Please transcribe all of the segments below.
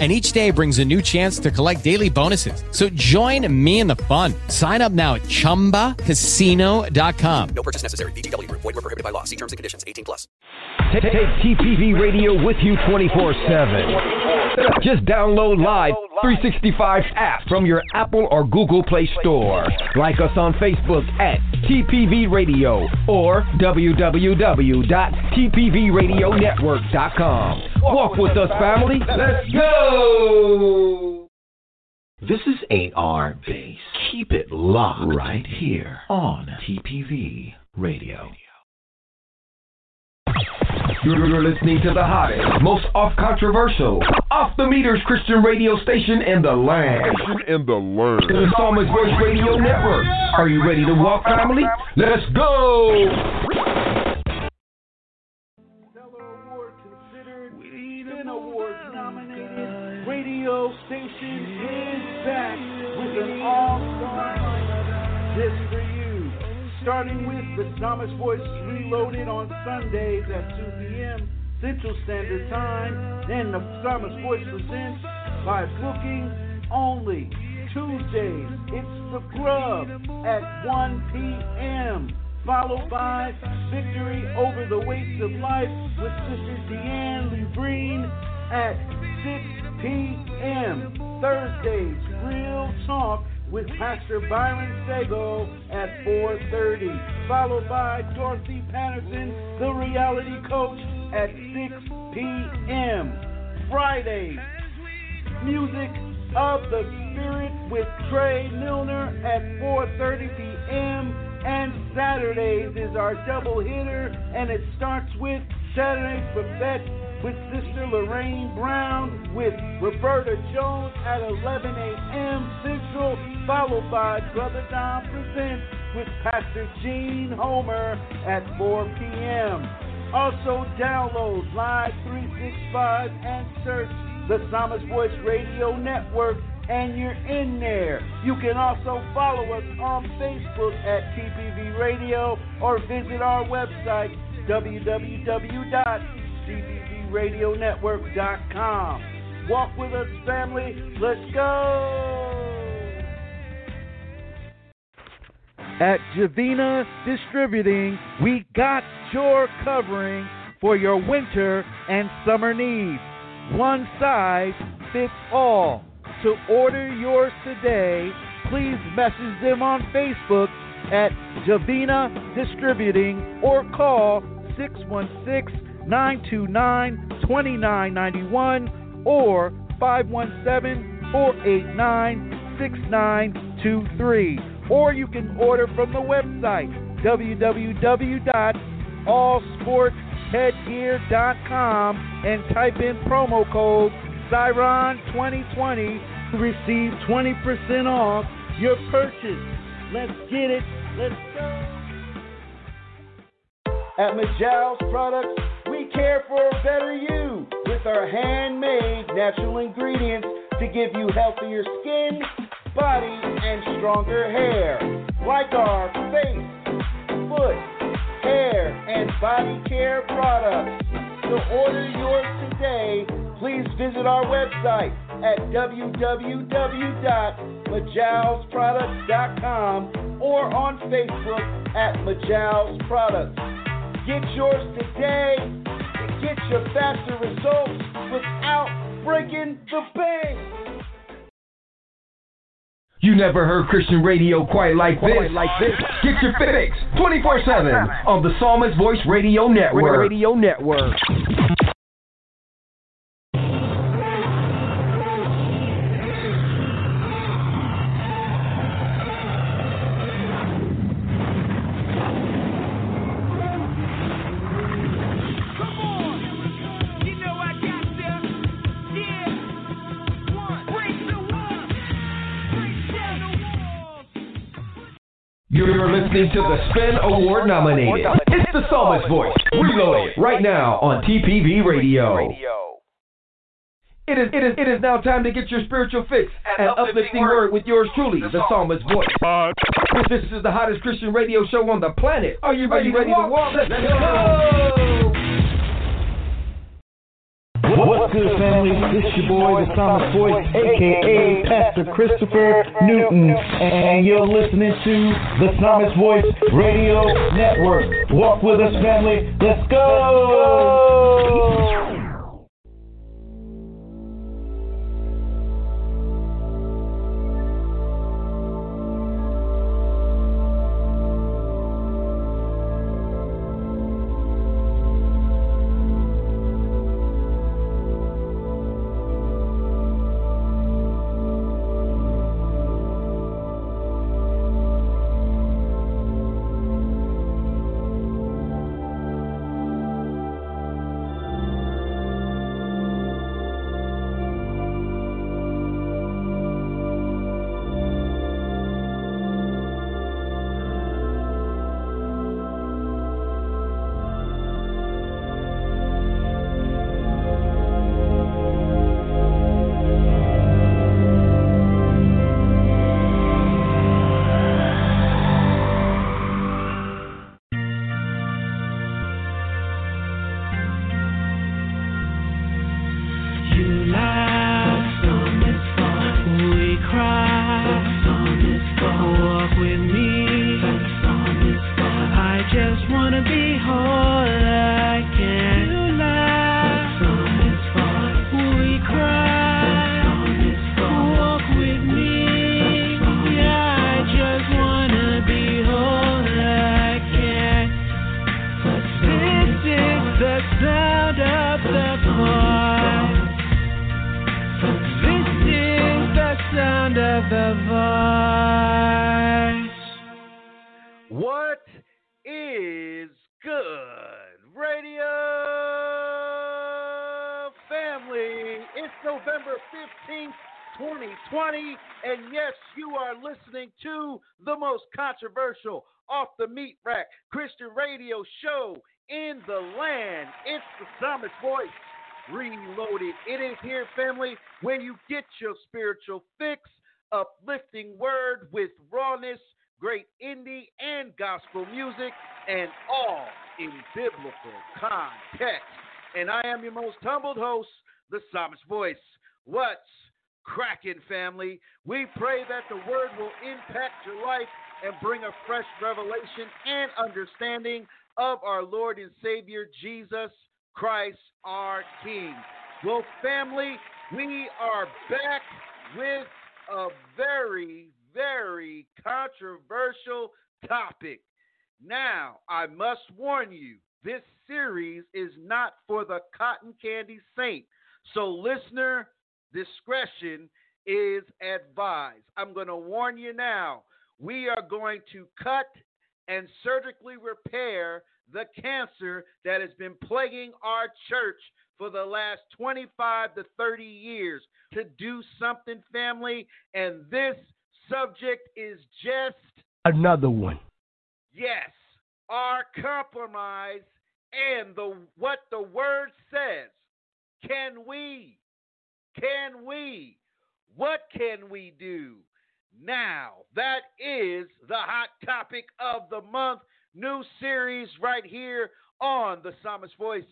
and each day brings a new chance to collect daily bonuses. So join me in the fun. Sign up now at ChumbaCasino.com. No purchase necessary. VGW. Void were prohibited by law. See terms and conditions. 18 plus. Take, take TPV Radio with you 24-7. Just download Live 365 app from your Apple or Google Play Store. Like us on Facebook at TPV Radio or www.tpvradionetwork.com. Walk with us, family. Let's go! This is AR Base. Keep it locked right here on TPV Radio. You're, you're listening to the hottest, most off-controversial, off-the-meters Christian radio station in the land. In the land. The Psalmist Voice Radio Network. Are you ready to walk, family? Let's go! Radio station is back with an all-star lineup just for you. Starting with the Psalmist Voice Reloaded on Sundays at 2 p.m. Central Standard Time. Then the Psalmist Voice presents by booking only. Tuesdays, it's The Grub at 1 p.m. Followed by Victory Over the Weights of Life with Sister Deanne Lee at 6 p.m. Thursdays, Real Talk with Pastor Byron Sago at 4.30, followed by Dorothy Patterson, the reality coach, at 6 p.m. Friday, Music of the Spirit with Trey Milner at 4.30 p.m. And Saturdays is our double hitter, and it starts with Saturday's Buffet with Sister Lorraine Brown with Roberta Jones at 11 a.m. Central, followed by Brother Don Presents with Pastor Gene Homer at 4 p.m. Also download Live 365 and search the Psalmist Voice Radio Network and you're in there. You can also follow us on Facebook at TPV Radio or visit our website www.tpvradionetwork.com. Walk with us, family. Let's go. At Javina Distributing, we got your covering for your winter and summer needs. One size fits all. To order yours today, please message them on Facebook at Javina Distributing or call 616 929 2991 or 517 489 6923. Or you can order from the website www.allsportheadgear.com and type in promo code Siron2020 to receive 20% off your purchase. Let's get it. Let's go. At Majal's Products, care for a better you with our handmade natural ingredients to give you healthier skin, body, and stronger hair. Like our face, foot, hair, and body care products. To order yours today, please visit our website at www.majalsproducts.com or on Facebook at Majal's Products. Get yours today get your faster results without breaking the bank. You never heard Christian radio quite like this. Quite like this. Get your fix 24-7 on the Psalmist Voice Radio Network. Radio Network. Listening to the Spin Award nominated. It's the Psalmist Voice. Reload it right now on TPV Radio. It is, it is, it is now time to get your spiritual fix and uplifting word with yours truly, the Psalmist Voice. This is the hottest Christian radio show on the planet. Are you ready, ready to walk? Let's go! What's good, family? This your boy, the Psalmist Voice, aka Pastor Christopher Newton, and you're listening to the Psalmist Voice Radio Network. Walk with us, family. Let's go! Controversial, off the meat rack Christian radio show in the land. It's the Psalmist Voice Reloaded. It is here, family, where you get your spiritual fix, uplifting word with rawness, great indie and gospel music, and all in biblical context. And I am your most humbled host, the Psalmist Voice. What's cracking, family? We pray that the word will impact your life and bring a fresh revelation and understanding of our Lord and Savior Jesus Christ, our King. Well, family, we are back with a very, very controversial topic. Now, I must warn you, this series is not for the cotton candy saint. So, listener discretion is advised. I'm going to warn you now we are going to cut and surgically repair the cancer that has been plaguing our church for the last 25 to 30 years to do something, family. And this subject is just another one. Yes, our compromise and the what the word says. Can we? Can we? What can we do? now. That is the hot topic of the month. New series right here on the Psalmist Voice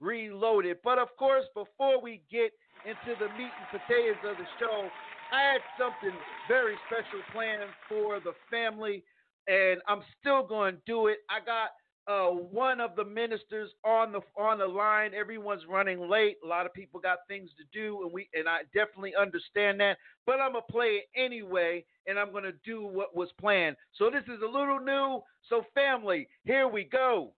Reloaded. But of course, before we get into the meat and potatoes of the show, I had something very special planned for the family, and I'm still going to do it. I got uh, one of the ministers on the on the line. Everyone's running late. A lot of people got things to do, and we and I definitely understand that. But I'm gonna play it anyway, and I'm gonna do what was planned. So this is a little new. So family, here we go.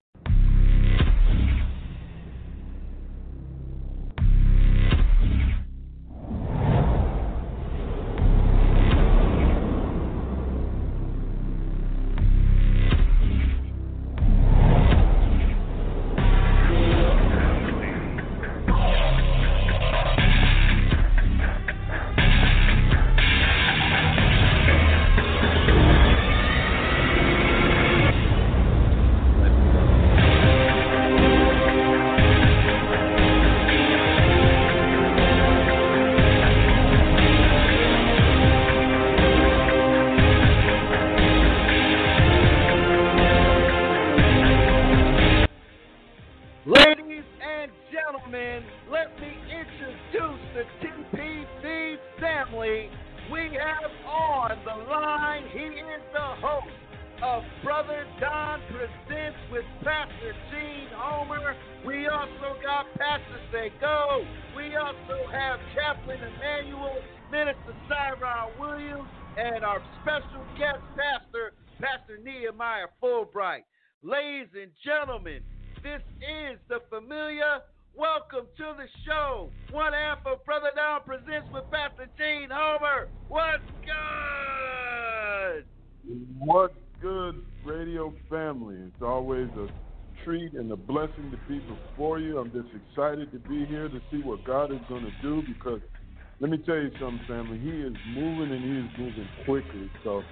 Let me tell you something, family. He is moving and he is moving quickly. So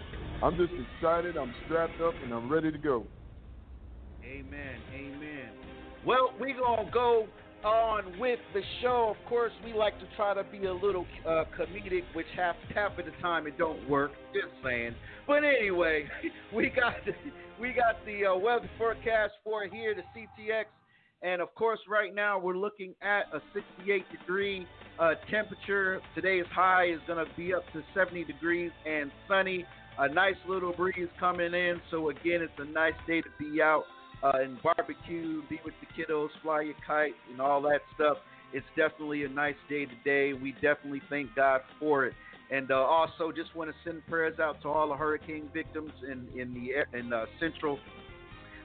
I'm just excited. I'm strapped up and I'm ready to go. Amen. Amen. Well, we're going to go on with the show. Of course, we like to try to be a little uh, comedic, which half half of the time it don't work. Just saying. But anyway, we got the, we got the uh, weather forecast for here, the CTX, and of course, right now we're looking at a 68 degree uh, temperature. Today's high is going to be up to 70 degrees and sunny. A nice little breeze coming in. So again, it's a nice day to be out uh, and barbecue, be with the kiddos, fly your kite, and all that stuff. It's definitely a nice day today. We definitely thank God for it. And uh, also, just want to send prayers out to all the hurricane victims in in the in uh, Central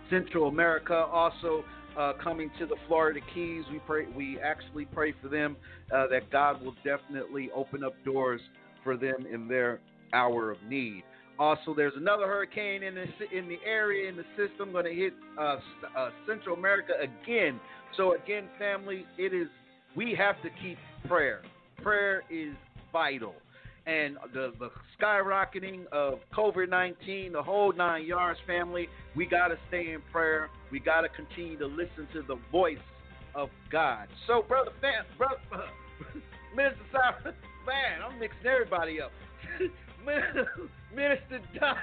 Central America. Also, uh, coming to the Florida Keys, we pray. We actually pray for them uh, that God will definitely open up doors for them in their hour of need. Also, there's another hurricane in the in the area in the system going to hit uh, uh, Central America again. So again, family, it is we have to keep prayer. Prayer is vital, and the the skyrocketing of COVID nineteen, the whole nine yards, family. We got to stay in prayer. We got to continue to listen to the voice of God. So, brother, fan, brother, Minister Cyrus, man, I'm mixing everybody up. Minister Don,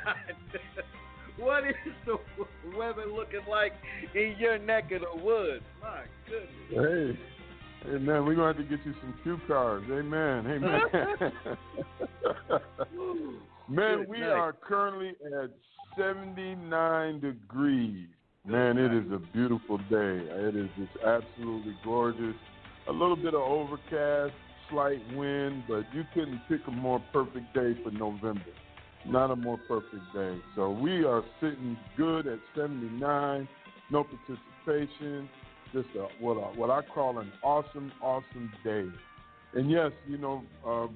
what is the weather looking like in your neck of the woods? My goodness. Hey, man, we're gonna have to get you some cue cards. Amen. Amen. man, Good we night. are currently at 79 degrees. Man, it is a beautiful day. It is just absolutely gorgeous. A little bit of overcast, slight wind, but you couldn't pick a more perfect day for November. Not a more perfect day. So we are sitting good at 79, no participation. Just a, what a, what I call an awesome, awesome day. And yes, you know, uh,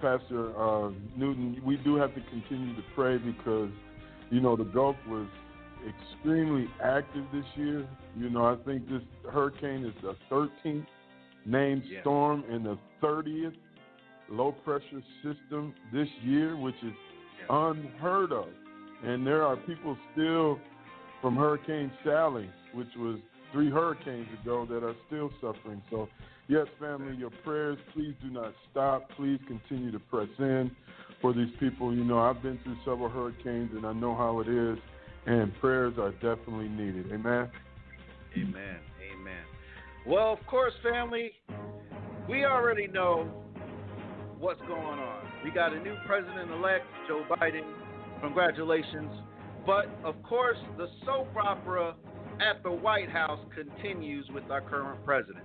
Pastor uh, Newton, we do have to continue to pray because, you know, the Gulf was extremely active this year. You know, I think this hurricane is the 13th named Yeah. storm and the 30th low pressure system this year, which is unheard of. And there are people still from Hurricane Sally, which was three hurricanes ago, that are still suffering. So, yes, family, your prayers, please do not stop. Please continue to press in for these people. You know, I've been through several hurricanes and I know how it is, and prayers are definitely needed. Amen. Amen. Amen. Well, of course, family, we already know what's going on. We got a new president elect, Joe Biden. Congratulations. But, of course, the soap opera at the White House continues with our current president.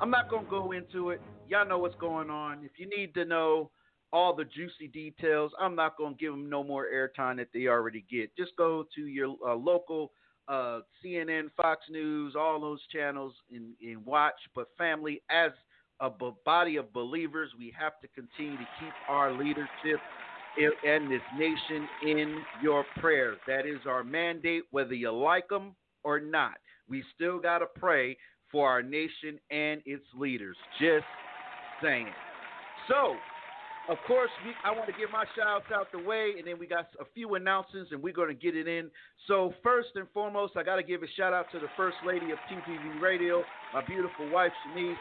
I'm not going to go into it. Y'all know what's going on. If you need to know all the juicy details, I'm not going to give them no more airtime that they already get. Just go to your uh, local uh, CNN, Fox News, all those channels and, and watch. But family, as a b- body of believers, we have to continue to keep our leadership and this nation in your prayers. That is our mandate, whether you like them or not. We still got to pray for our nation and its leaders. Just saying. So, of course, we, I want to give my shout outs out the way, and then we got a few announcements, and we're going to get it in. So, first and foremost, I got to give a shout out to the First Lady of TPV Radio, my beautiful wife, Shanice,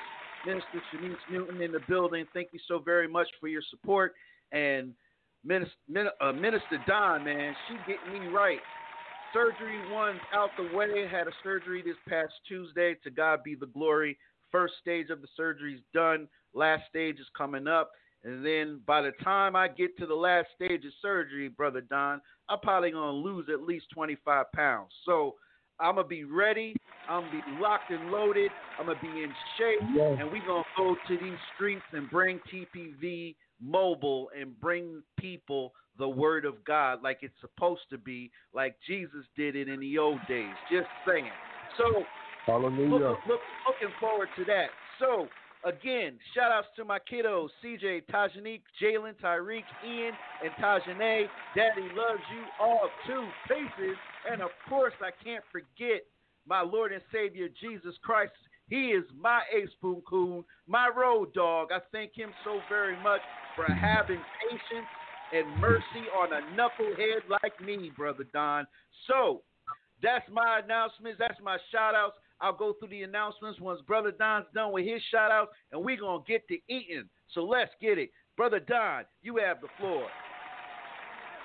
Minister Shanice Newton in the building. Thank you so very much for your support. And Minister, uh, Minister Don, man, she getting me right. Surgery one's out the way. Had a surgery this past Tuesday. To God be the glory. First stage of the surgery is done. Last stage is coming up. And then by the time I get to the last stage of surgery, brother Don, I'm probably gonna lose at least 25 pounds. So I'm gonna be ready. I'm gonna be locked and loaded. I'm gonna be in shape, Yes. and we're gonna go to these streets and bring TPV mobile and bring people the word of God like it's supposed to be, like Jesus did it in the old days. Just saying. So Hallelujah. look, look, looking forward to that. So, again, shout outs to my kiddos CJ, Tajanique, Jalen, Tyreek, Ian, and Tajane. Daddy loves you all two pieces. And of course, I can't forget my Lord and Savior Jesus Christ. He is my ace boom coon, my road dog. I thank him so very much for having patience and mercy on a knucklehead like me, Brother Don. So, that's my announcements. That's my shout outs. I'll go through the announcements once Brother Don's done with his shout outs, and we're going to get to eating. So let's get it. Brother Don, you have the floor.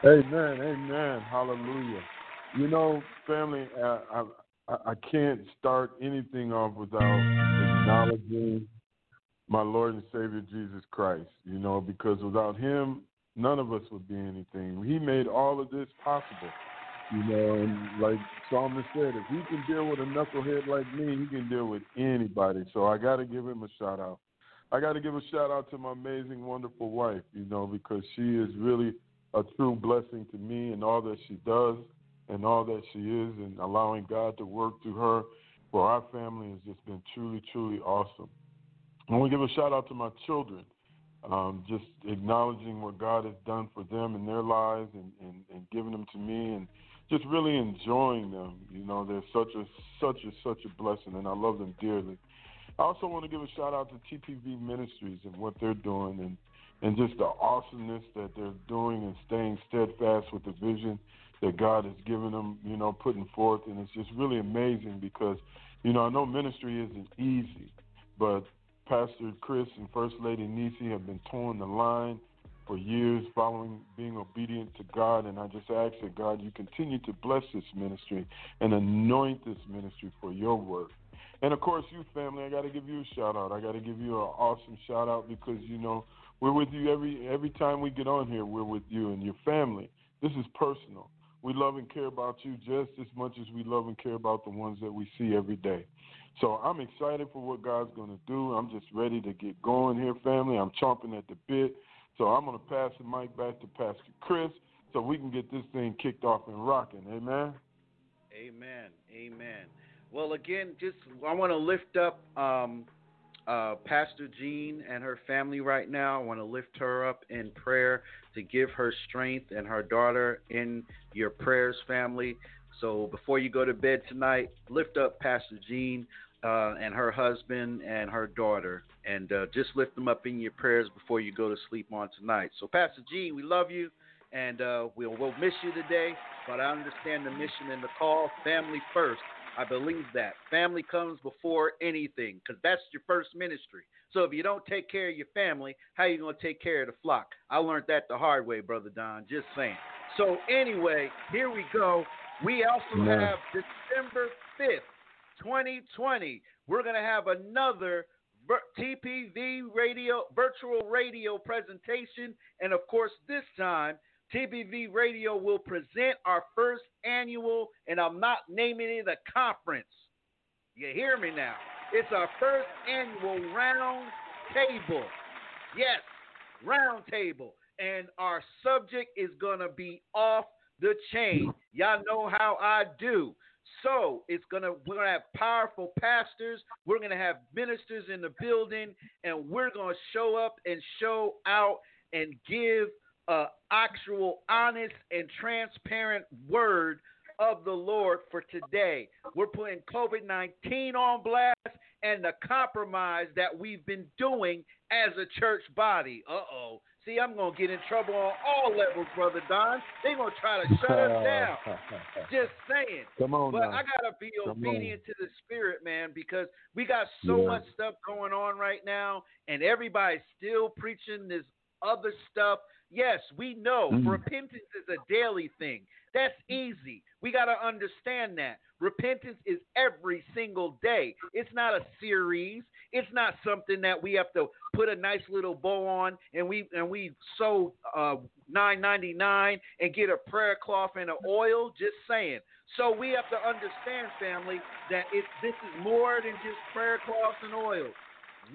Amen. Amen. Hallelujah. You know, family, uh, I, I, I can't start anything off without acknowledging my Lord and Savior Jesus Christ, you know, because without him, none of us would be anything. He made all of this possible, you know, and like Solomon said, if he can deal with a knucklehead like me, he can deal with anybody. So I got to give him a shout out. I got to give a shout out to my amazing, wonderful wife, you know, because she is really a true blessing to me and all that she does and all that she is, and allowing God to work through her for our family has just been truly, truly awesome. I want to give a shout out to my children, um, just acknowledging what God has done for them in their lives and, and, and giving them to me and just really enjoying them. You know, they're such a such a such a blessing and I love them dearly. I also want to give a shout out to TPV Ministries and what they're doing and, and just the awesomeness that they're doing and staying steadfast with the vision that God has given them, you know, putting forth. And it's just really amazing because, you know, I know ministry isn't easy, but Pastor Chris and First Lady Nisi have been towing the line for years, following being obedient to God. And I just ask that God, you continue to bless this ministry and anoint this ministry for your work. And of course, you family, I got to give you a shout out. I got to give you an awesome shout out because you know we're with you every every time we get on here. We're with you and your family. This is personal. We love and care about you just as much as we love and care about the ones that we see every day. So I'm excited for what God's going to do. I'm just ready to get going here, family. I'm chomping at the bit. So I'm going to pass the mic back to Pastor Chris so we can get this thing kicked off and rocking. Amen. Amen. Amen. Well, again, just I want to lift up um, uh, Pastor Jean and her family right now. I want to lift her up in prayer to give her strength and her daughter in your prayers, family. So before you go to bed tonight, lift up Pastor Jean uh, and her husband and her daughter, and uh, just lift them up in your prayers before you go to sleep on tonight. So, Pastor Jean, we love you, and uh, we'll, we'll miss you today, but I understand the mission and the call. Family first. I believe that. Family comes before anything because that's your first ministry. So if you don't take care of your family, how you going to take care of the flock? I learned that the hard way, Brother Don. Just saying. So anyway, here we go. We also Amen. have December 5th, 2020. We're going to have another TPV radio, virtual radio presentation. And of course, this time, TPV Radio will present our first annual, and I'm not naming it a conference. You hear me now? It's our first annual round table. Yes, round table. And our subject is going to be off the chain. Y'all know how I do. So it's gonna we're gonna have powerful pastors, we're gonna have ministers in the building, and we're gonna show up and show out and give a actual honest and transparent word of the Lord for today. We're putting COVID 19 on blast and the compromise that we've been doing as a church body. Uh oh. See, I'm going to get in trouble on all levels, Brother Don. They're going to try to shut us down. Just saying. Come on But now. I gotta be Come obedient to the spirit, man, because we got so Yeah. much stuff going on right now, and everybody's still preaching this other stuff. Yes, we know Mm. repentance is a daily thing. That's easy. We got to understand that. Repentance is every single day. It's not a series. It's not something that we have to put a nice little bow on and we and we sew uh, nine ninety nine and get a prayer cloth and an oil. Just saying. So we have to understand, family, that it this is more than just prayer cloths and oil.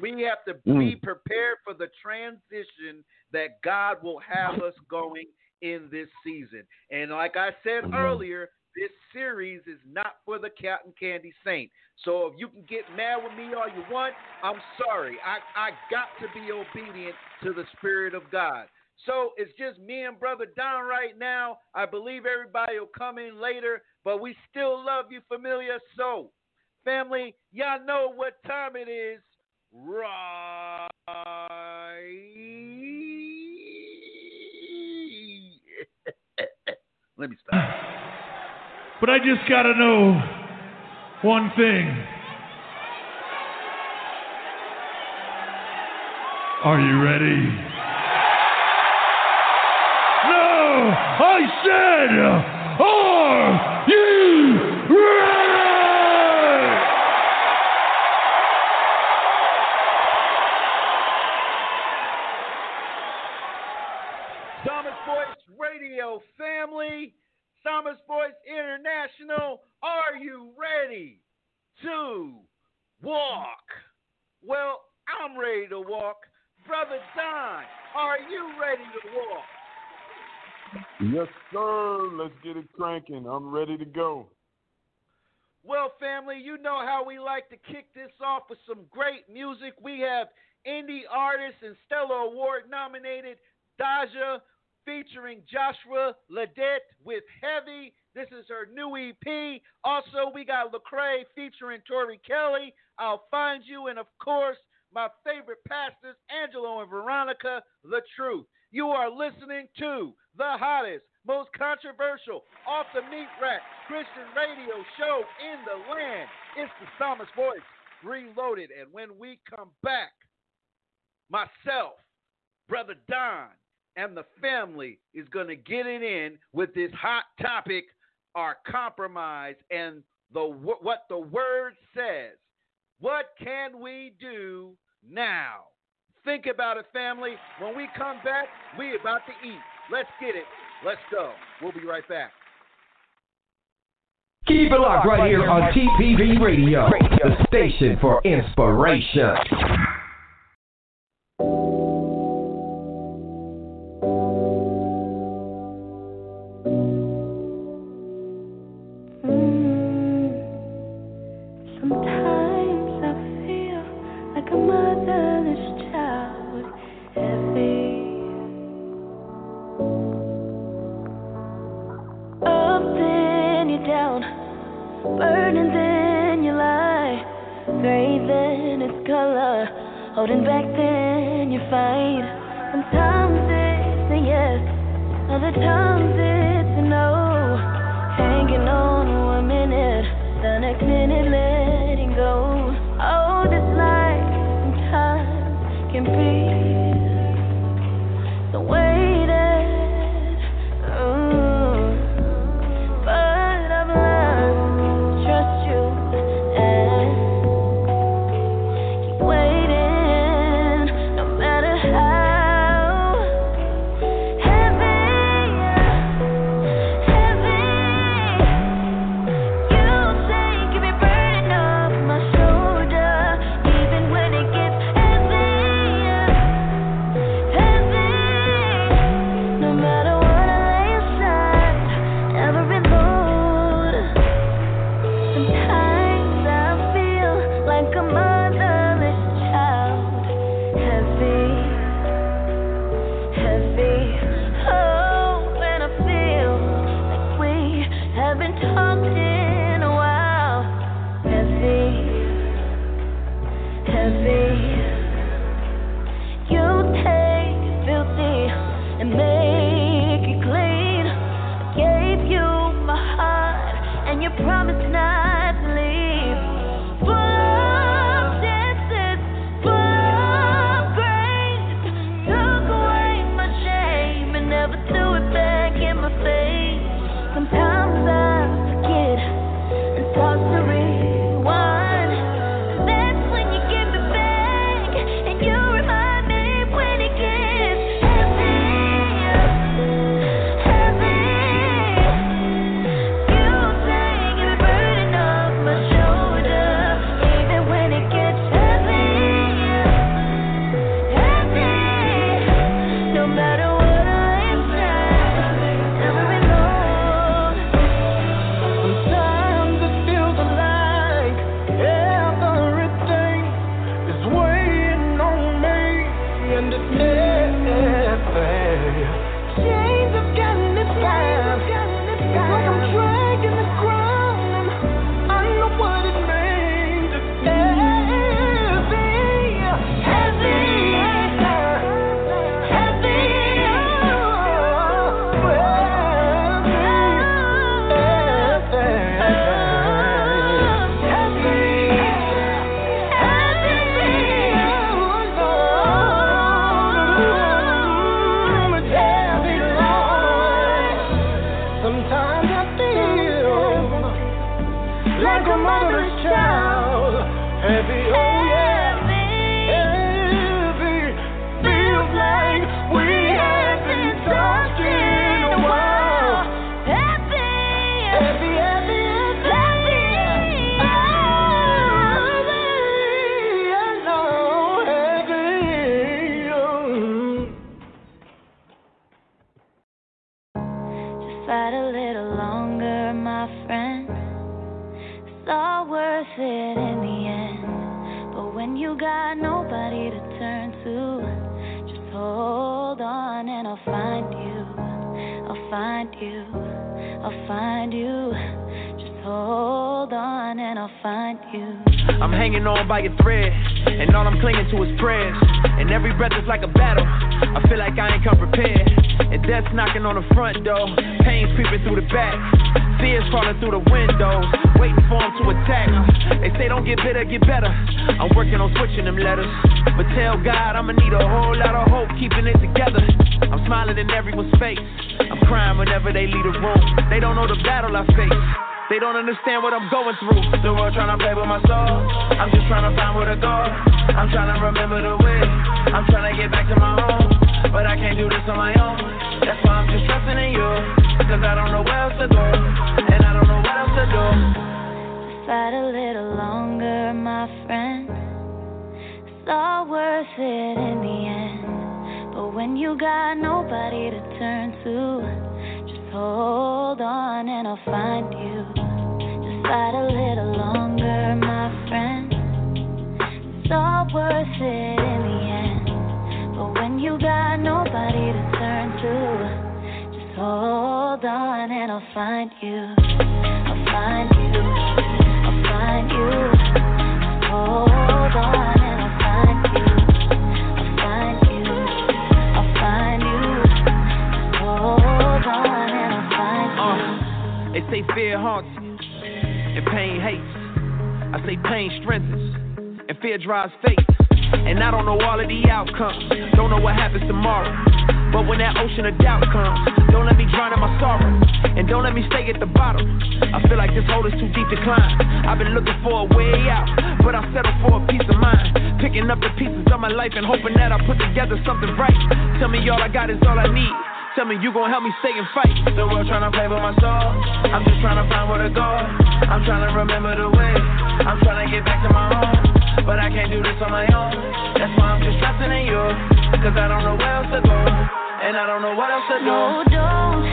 We have to be prepared for the transition that God will have us going in this season. And like I said earlier, this series is not for the cotton candy saint. So if you can get mad with me all you want, I'm sorry. I, I got to be obedient to the Spirit of God. So it's just me and Brother Don right now. I believe everybody will come in later, but we still love you, familiar. So, family, y'all know what time it is. Right. Let me stop. But I just gotta know one thing. Are you ready? No! I said, are you ready? Psalmist Voice Radio family, Psalmist Voice International, are you ready to walk? Well, I'm ready to walk. Brother Don, are you ready to walk? Yes, sir. Let's get it cranking. I'm ready to go. Well, family, you know how we like to kick this off with some great music. We have indie artist and Stellar Award nominated Daja featuring Joshua Ledette with Heavy. This is her new EP. Also, we got Lecrae featuring Tori Kelly. I'll find you, and of course, my favorite pastors, Angelo and Veronica, The Truth. You are listening to the hottest, most controversial, off the meat rack Christian radio show in the land. It's the Psalmist Voice Reloaded. And when we come back, myself, Brother Don, and the family is going to get it in with this hot topic, our compromise, and the what the word says. What can we do now? Think about it, family. When we come back, we about to eat. Let's get it. Let's go. We'll be right back. Keep it locked right here on TPV Radio, the station for inspiration. Got nobody to turn to, just hold on and I'll find you. I'll find you. I'll find you. Just hold on and I'll find you. I'm hanging on by a thread, and all I'm clinging to is prayers. And every breath is like a battle. I feel like I ain't come prepared. And death's knocking on the front door, pain's creeping through the back. Fears crawling through the windows, waiting for them to attack. They say don't get bitter, get better. I'm working on switching them letters. But tell God I'ma need a whole lot of hope keeping it together. I'm smiling in everyone's face. I'm crying whenever they leave the room. They don't know the battle I face. They don't understand what I'm going through. The world trying to play with my soul. I'm just trying to find where to go. I'm trying to remember the way. I'm trying to get back to my home. But I can't do this on my own. That's why I'm just trusting in you. Cause I don't know where else to go. And I don't know what else to do. Fight a little longer, my friend. It's all worth it in the end. But when you got nobody to turn to, just hold on and I'll find you. Just fight a little longer, my friend. It's all worth it in the end. When you got nobody to turn to, just hold on and I'll find you. I'll find you. I'll find you. Just hold on and I'll find you. I'll find you. I'll find you. Hold on and I'll find you. Uh, they say fear haunts and pain hates. I say pain strengthens, and fear drives faith. And I don't know all of the outcomes, don't know what happens tomorrow. But when that ocean of doubt comes, don't let me drown in my sorrow. And don't let me stay at the bottom. I feel like this hole is too deep to climb. I've been looking for a way out, but I settle for a peace of mind. Picking up the pieces of my life and hoping that I put together something right. Tell me all I got is all I need. Tell me you gon' help me stay and fight. The world tryna play with my soul. I'm just tryna find where to go. I'm tryna remember the way. I'm tryna get back to my home. But I can't do this on my own. That's why I'm just trusting in you. Cause I don't know where else to go. And I don't know what else to do. No, don't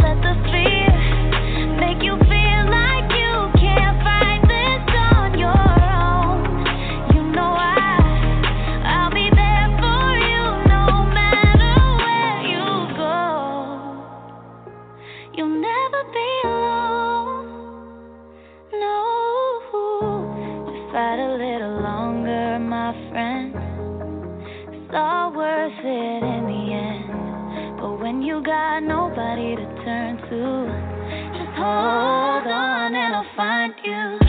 let the fear make you all worth it in the end. But when you got nobody to turn to, just hold on and I'll find you.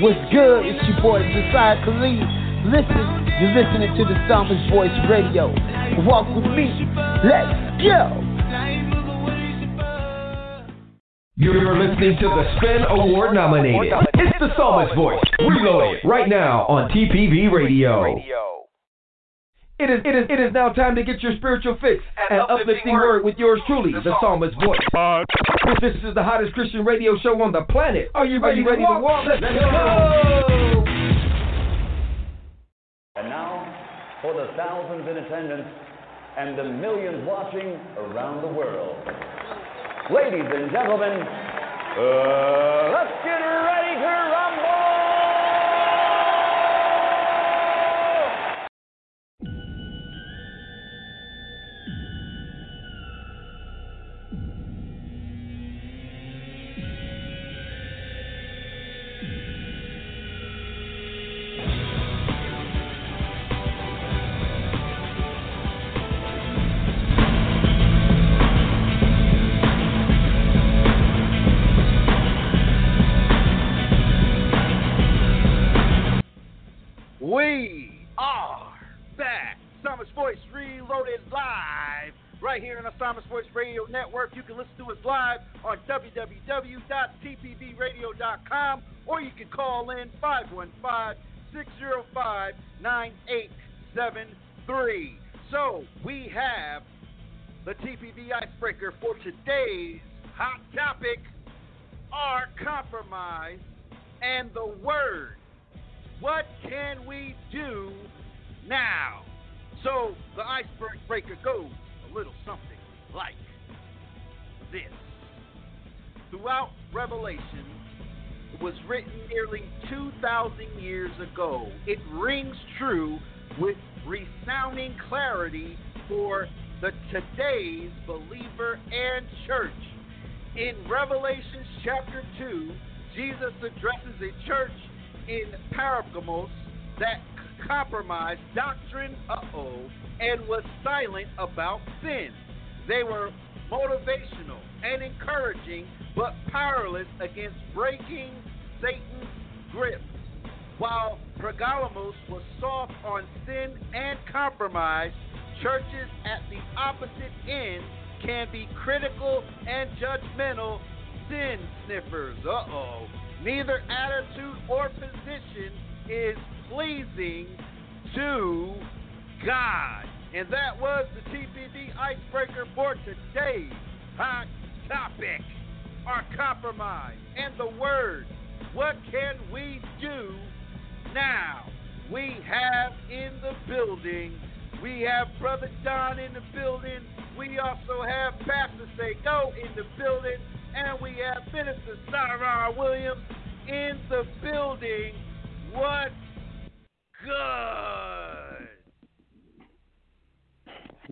What's good? It's your boy Josiah Khalid. Listen, you're listening to the Psalmist Voice Radio. Walk with me. Let's go. You're listening to the Spin Award nominated. It's the Psalmist Voice. Reloaded right now on TPV Radio. It is, it is, it is now time to get your spiritual fix and uplifting word with yours truly, the Psalmist Voice. This is the hottest Christian radio show on the planet. Are you ready, ready to walk? Let's go! And now, for the thousands in attendance and the millions watching around the world. Ladies and gentlemen, uh, let's get ready to rumble!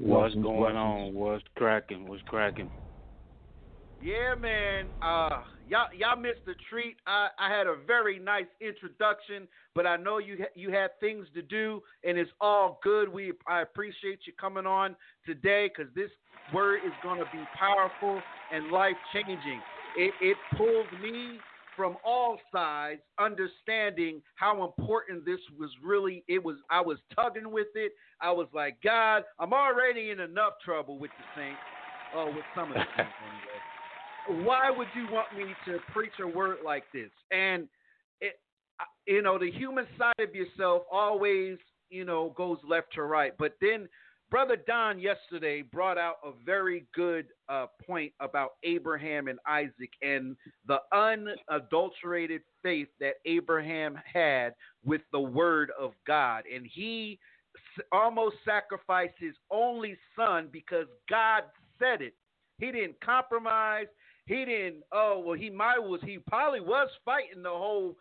What's going on? What's cracking? What's cracking? Yeah, man. Uh, y'all, y'all missed the treat. I, I had a very nice introduction, but I know you you had things to do, and it's all good. We I appreciate you coming on today because this word is going to be powerful and life changing. It, it pulls me from all sides, understanding how important this was really. It was. I was tugging with it. I was like, God, I'm already in enough trouble with the Saints. Oh, with some of the Saints anyway. Why would you want me to preach a word like this? And it, you know, the human side of yourself always, you know, goes left to right. But then Brother Don yesterday brought out a very good uh, point about Abraham and Isaac and the unadulterated faith that Abraham had with the word of God. And he almost sacrificed his only son because God said it. He didn't compromise. He didn't, oh, well, he might was, he probably was fighting the whole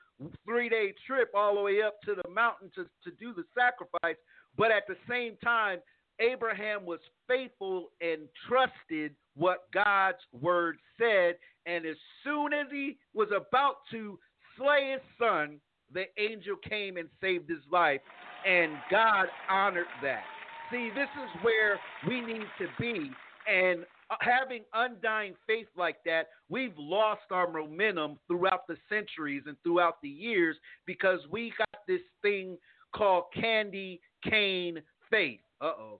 three day trip all the way up to the mountain to, to do the sacrifice. But at the same time, Abraham was faithful and trusted what God's word said. And as soon as he was about to slay his son, the angel came and saved his life. And God honored that. See, this is where we need to be. And uh, having undying faith like that, we've lost our momentum throughout the centuries and throughout the years because we got this thing called candy cane faith. Uh oh.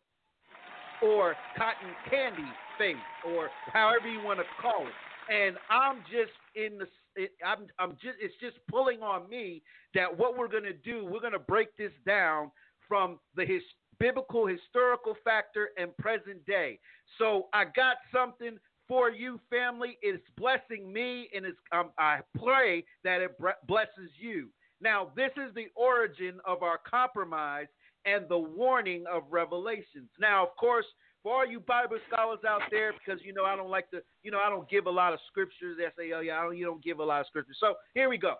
Or cotton candy faith, or however you want to call it. And I'm just in the. It, I'm. I'm just. It's just pulling on me that what we're gonna do. We're gonna break this down from the his, biblical historical factor and present day. So I got something for you, family. It's blessing me, and it's, um, I pray that it blesses you. Now, this is the origin of our compromise and the warning of Revelations. Now, of course, for all you Bible scholars out there, because you know I don't like to, you know I don't give a lot of scriptures. They say, oh yeah, don't, you don't give a lot of scriptures. So here we go.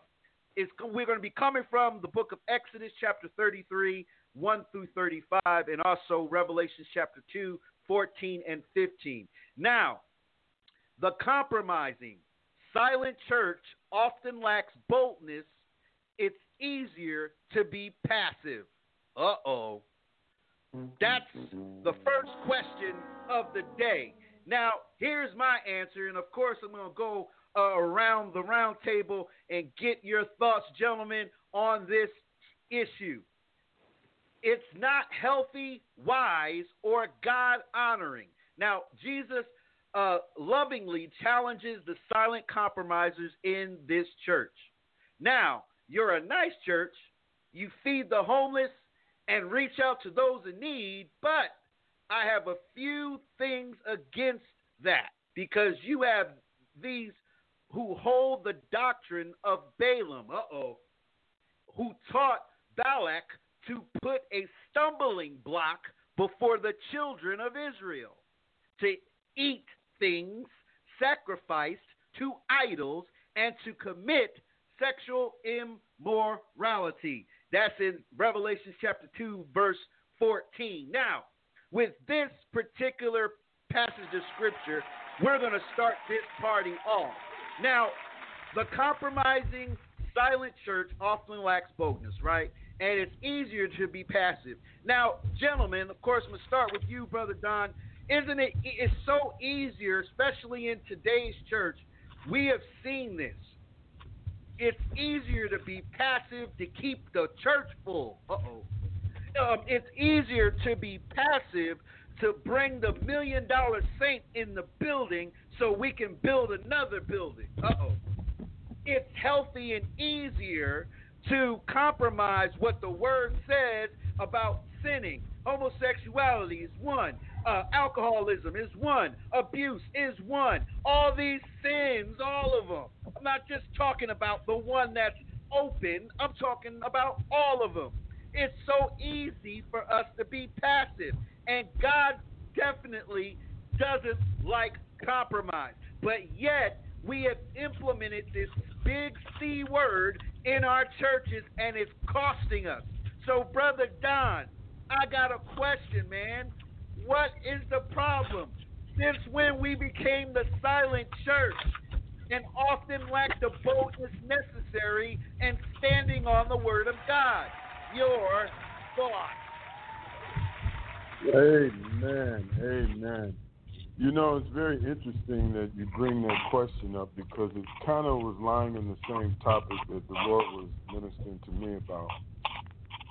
It's, we're going to be coming from the book of Exodus, chapter 33, 1 through 35, and also Revelation chapter 2, 14 and 15. Now, the compromising, silent church often lacks boldness. It's easier to be passive. Uh oh. That's the first question of the day. Now, here's my answer, and of course, I'm going to go uh, around the round table and get your thoughts, gentlemen, on this issue. It's not healthy, wise, or God honoring. Now, Jesus uh, lovingly challenges the silent compromisers in this church. Now, you're a nice church, you feed the homeless and reach out to those in need, but I have a few things against that because you have these who hold the doctrine of Balaam, uh oh, who taught Balak to put a stumbling block before the children of Israel, to eat things sacrificed to idols and to commit sexual immorality. That's in Revelation chapter 2, verse 14. Now, with this particular passage of scripture, we're going to start this party off. Now, the compromising silent church often lacks boldness, right? and it's easier to be passive. Now, gentlemen, of course, I'm gonna start with you, brother Don. Isn't it? It's so easier, especially in today's church. We have seen this. It's easier to be passive to keep the church full. Uh oh. Um, it's easier to be passive to bring the million dollar saint in the building so we can build another building. Uh oh. It's healthy and easier to compromise what the word says about sinning. Homosexuality is one. Uh, alcoholism is one. Abuse is one. All these sins, all of them. I'm not just talking about the one that's open, I'm talking about all of them. It's so easy for us to be passive. And God definitely doesn't like compromise. But yet, we have implemented this big C word in our churches and it's costing us. So, Brother Don, I got a question, man. What is the problem? Since when we became the silent church and often lack the boldness necessary and standing on the Word of God? Your thoughts. Amen. Amen. You know, it's very interesting that you bring that question up because it kind of was lying in the same topic that the Lord was ministering to me about.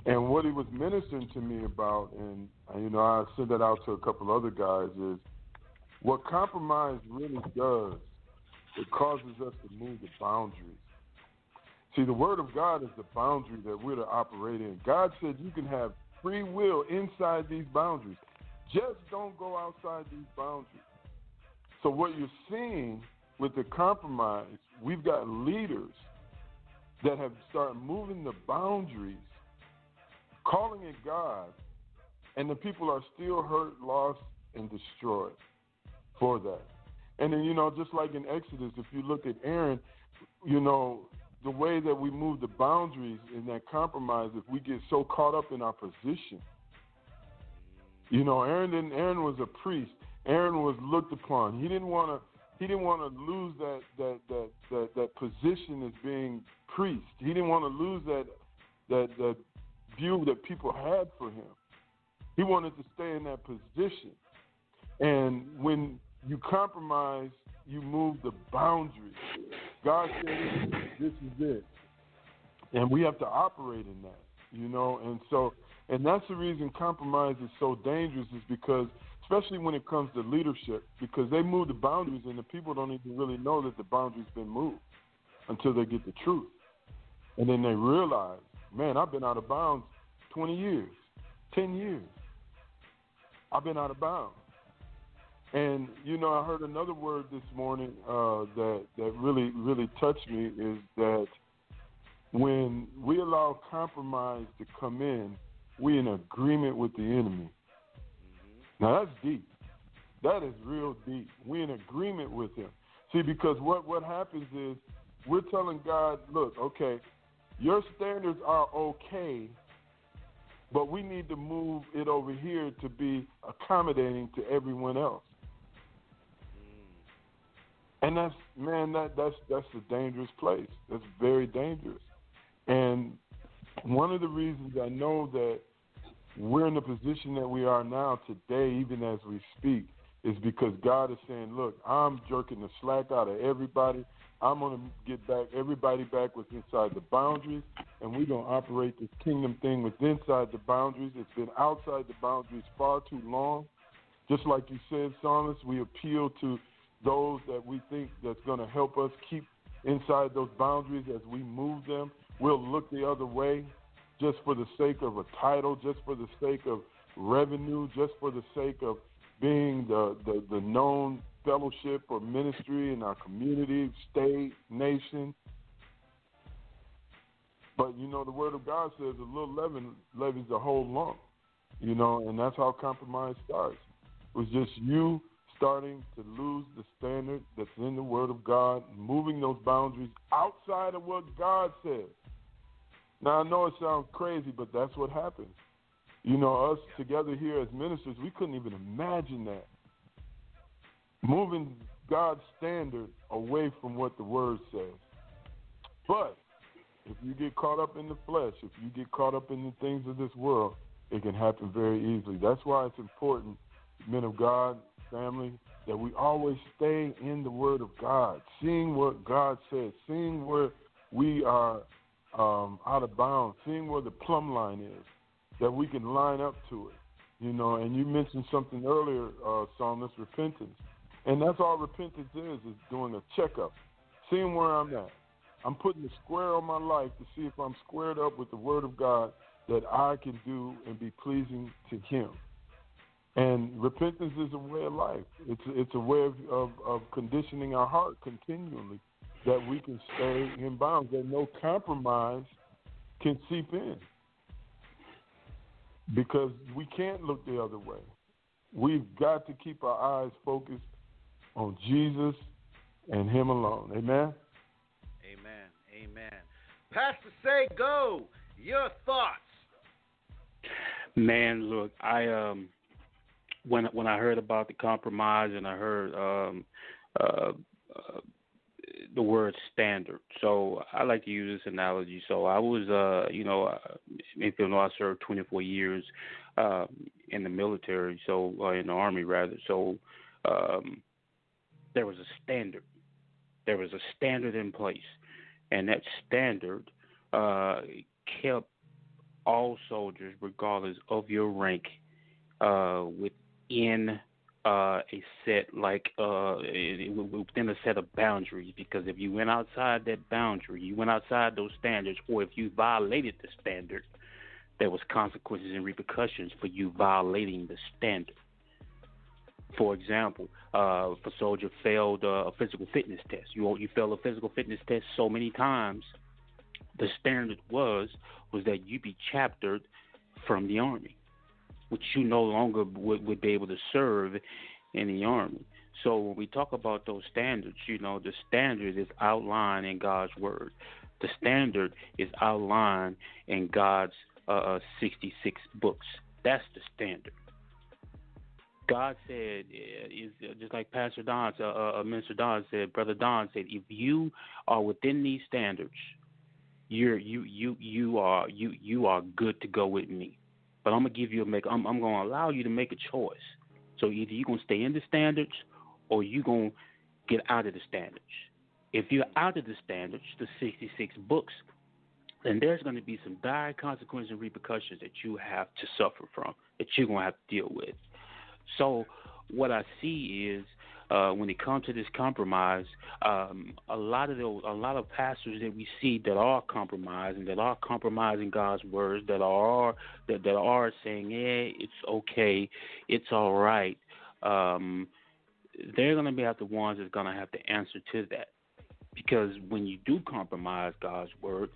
And what he was ministering to me about, and you know, I sent that out to a couple other guys, is what compromise really does. It causes us to move the boundaries. See, the Word of God is the boundary that we're to operate in. God said you can have free will inside these boundaries. Just don't go outside these boundaries. So what you're seeing with the compromise, we've got leaders that have started moving the boundaries, calling it God, and the people are still hurt, lost, and destroyed for that. And then, you know, just like in Exodus, if you look at Aaron, you know, the way that we move the boundaries in that compromise, if we get so caught up in our position – you know, Aaron didn't. Aaron was a priest. Aaron was looked upon. He didn't want to. He didn't want to lose that that that that that position as being priest. He didn't want to lose that that that view that people had for him. He wanted to stay in that position. And when you compromise, you move the boundaries. God said, "This is it," and we have to operate in that, you know. And so, and that's the reason compromise is so dangerous, is because, especially when it comes to leadership, because they move the boundaries, and the people don't even really know that the boundaries been moved until they get the truth, and then they realize, man, I've been out of bounds 20 years, 10 years. I've been out of bounds. And you know, I heard another word this morning uh, that that really really touched me is that when we allow compromise to come in, we in agreement with the enemy. Now that's deep. That is real deep. We in agreement with him. See, because what what happens is we're telling God, look, okay, your standards are okay, but we need to move it over here to be accommodating to everyone else. Mm. And that's man, that that's that's a dangerous place. That's very dangerous. And one of the reasons I know that we're in the position that we are now today, even as we speak, is because God is saying, Look, I'm jerking the slack out of everybody. I'm going to get back everybody back with inside the boundaries, and we're going to operate this kingdom thing with inside the boundaries. It's been outside the boundaries far too long. Just like you said, Psalmist, we appeal to those that we think that's going to help us keep inside those boundaries as we move them. We'll look the other way just for the sake of a title, just for the sake of revenue, just for the sake of being the, the, the known fellowship or ministry in our community, state, nation. But you know, the Word of God says a little leaven leavens the whole lump. You know, and that's how compromise starts. It was just you starting to lose the standard that's in the Word of God, moving those boundaries outside of what God says. Now, I know it sounds crazy, but that's what happens. You know, us together here as ministers, we couldn't even imagine that. Moving God's standard away from what the Word says. But if you get caught up in the flesh, if you get caught up in the things of this world, it can happen very easily. That's why it's important, men of God, family, that we always stay in the Word of God, seeing what God says, seeing where we are um, out of bounds, seeing where the plumb line is, that we can line up to it. You know, and you mentioned something earlier, uh, Psalmist, repentance. And that's all repentance is, is doing a checkup, seeing where I'm at. I'm putting a square on my life to see if I'm squared up with the Word of God that I can do and be pleasing to Him. And repentance is a way of life. It's it's a way of, of, of conditioning our heart continually that we can stay in bounds, that no compromise can seep in. Because we can't look the other way. We've got to keep our eyes focused on Jesus and Him alone. Amen? Amen. Amen. Pastor Say Go, your thoughts. Man, look, I um when when I heard about the compromise and I heard um uh, uh the word standard. So I like to use this analogy. So I was, uh, you know, uh, even though I served 24 years uh, in the military, so uh, in the army rather. So um, there was a standard. There was a standard in place, and that standard uh, kept all soldiers, regardless of your rank, uh, within uh, a set like uh, within a set of boundaries. Because if you went outside that boundary, you went outside those standards, or if you violated the standard, there was consequences and repercussions for you violating the standard. For example, uh, if a soldier failed uh, a physical fitness test, you you failed a physical fitness test so many times, the standard was was that you be chaptered from the army which you no longer would, would be able to serve in the army. So when we talk about those standards, you know, the standard is outlined in God's word. The standard is outlined in God's uh, 66 books. That's the standard. God said, uh, is just like Pastor Don, uh, uh, Minister Don said, Brother Don said, if you are within these standards, you're you you you are you you are good to go with me. But I'm gonna give you a make. I'm, I'm gonna allow you to make a choice. So either you're gonna stay in the standards, or you're gonna get out of the standards. If you're out of the standards, the 66 books, then there's going to be some dire consequences and repercussions that you have to suffer from, that you're going to have to deal with. So, what I see is uh, when it comes to this compromise, um, a lot of those, a lot of pastors that we see that are compromising, that are compromising God's words, that are that, that are saying, "Yeah, it's okay, it's all right." Um, they're going to be the ones that's going to have to answer to that, because when you do compromise God's word,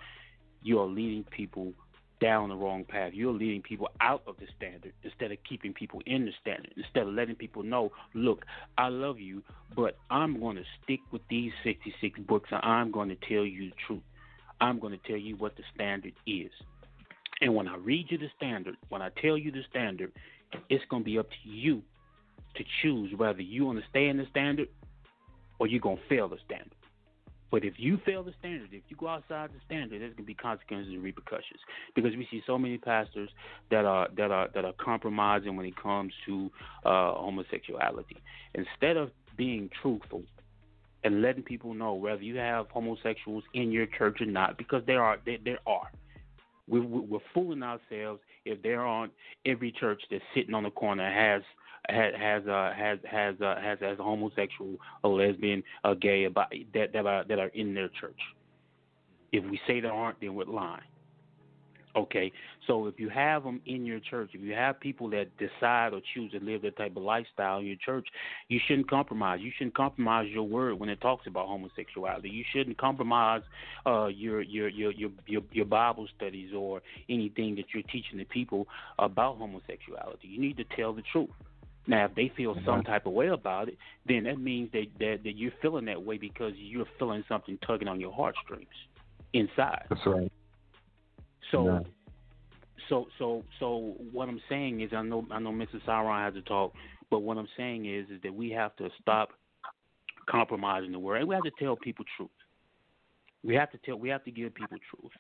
you are leading people down the wrong path. You're leading people out of the standard instead of keeping people in the standard. Instead of letting people know, look, I love you, but I'm going to stick with these 66 books and I'm going to tell you the truth. I'm going to tell you what the standard is. And when I read you the standard, when I tell you the standard, it's going to be up to you to choose whether you in the standard or you're going to fail the standard. But if you fail the standard, if you go outside the standard, there's gonna be consequences and repercussions. Because we see so many pastors that are that are that are compromising when it comes to uh, homosexuality. Instead of being truthful and letting people know whether you have homosexuals in your church or not, because there are there, there are. We, we're fooling ourselves if there aren't every church that's sitting on the corner has has has uh, has has uh, has a homosexual, a lesbian, a gay, about that that are that are in their church. If we say there aren't, then we're lying. Okay, so if you have them in your church, if you have people that decide or choose to live that type of lifestyle in your church, you shouldn't compromise. You shouldn't compromise your word when it talks about homosexuality. You shouldn't compromise uh, your your your your your Bible studies or anything that you're teaching the people about homosexuality. You need to tell the truth. Now, if they feel some type of way about it, then that means that, that that you're feeling that way because you're feeling something tugging on your heartstrings inside. That's right. So, Yeah. so, so, so, what I'm saying is, I know, I know, Mrs. Sauron has to talk, but what I'm saying is, is that we have to stop compromising the word, and we have to tell people truth. We have to tell, we have to give people truth.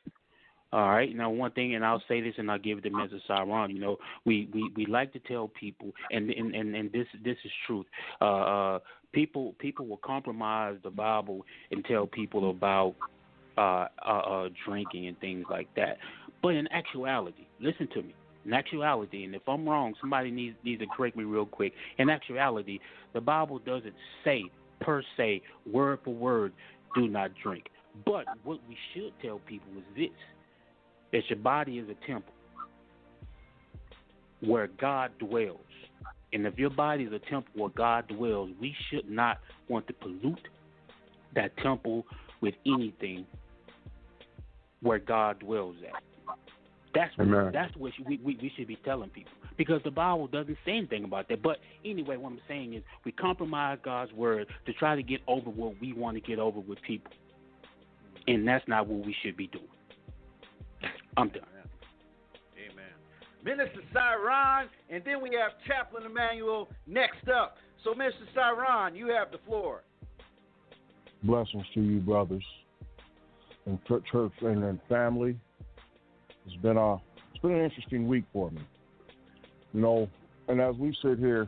All right. Now, one thing, and I'll say this, and I'll give it to Mrs. Sauron. You know, we, we, we like to tell people, and and, and, and this this is truth. Uh, uh, people people will compromise the Bible and tell people about uh, uh, uh, drinking and things like that. But in actuality, listen to me. In actuality, and if I'm wrong, somebody needs needs to correct me real quick. In actuality, the Bible doesn't say per se, word for word, do not drink. But what we should tell people is this: that your body is a temple where God dwells. And if your body is a temple where God dwells, we should not want to pollute that temple with anything where God dwells at. That's what, Amen. that's what we, we we should be telling people because the Bible doesn't say anything about that. But anyway, what I'm saying is we compromise God's word to try to get over what we want to get over with people, and that's not what we should be doing. I'm done. Amen. Minister Cyron, and then we have Chaplain Emmanuel next up. So, Mr. Cyron, you have the floor. Blessings to you, brothers, and ch- church and, and family. It's been a it's been an interesting week for me, you know. And as we sit here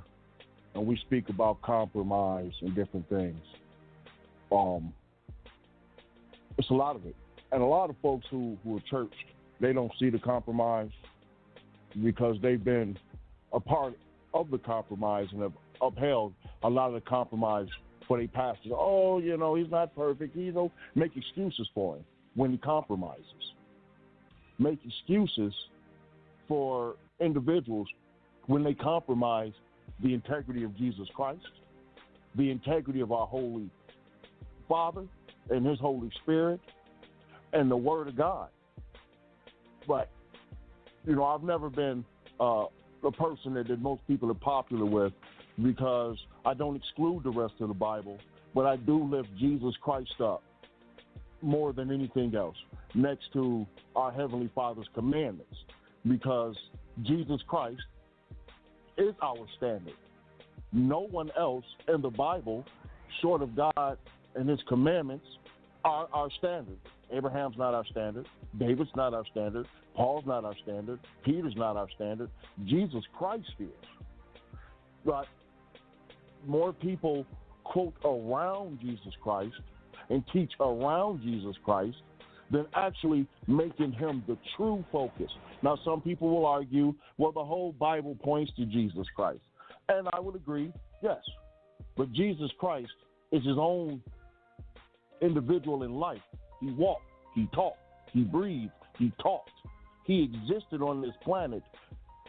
and we speak about compromise and different things, um, it's a lot of it. And a lot of folks who who are church, they don't see the compromise because they've been a part of the compromise and have upheld a lot of the compromise for their pastors. Oh, you know, he's not perfect. He's know, make excuses for him when he compromises. Make excuses for individuals when they compromise the integrity of Jesus Christ, the integrity of our Holy Father and His Holy Spirit, and the Word of God. But you know, I've never been uh, a person that, that most people are popular with because I don't exclude the rest of the Bible, but I do lift Jesus Christ up more than anything else next to our Heavenly Father's commandments because Jesus Christ is our standard. No one else in the Bible, short of God and His commandments, are our standard. Abraham's not our standard. David's not our standard. Paul's not our standard. Peter's not our standard. Jesus Christ is. But more people quote around Jesus Christ and teach around Jesus Christ than actually making him the true focus. Now, some people will argue, well, the whole Bible points to Jesus Christ. And I would agree, yes. But Jesus Christ is his own individual in life. He walked, he talked, he breathed, he talked. He existed on this planet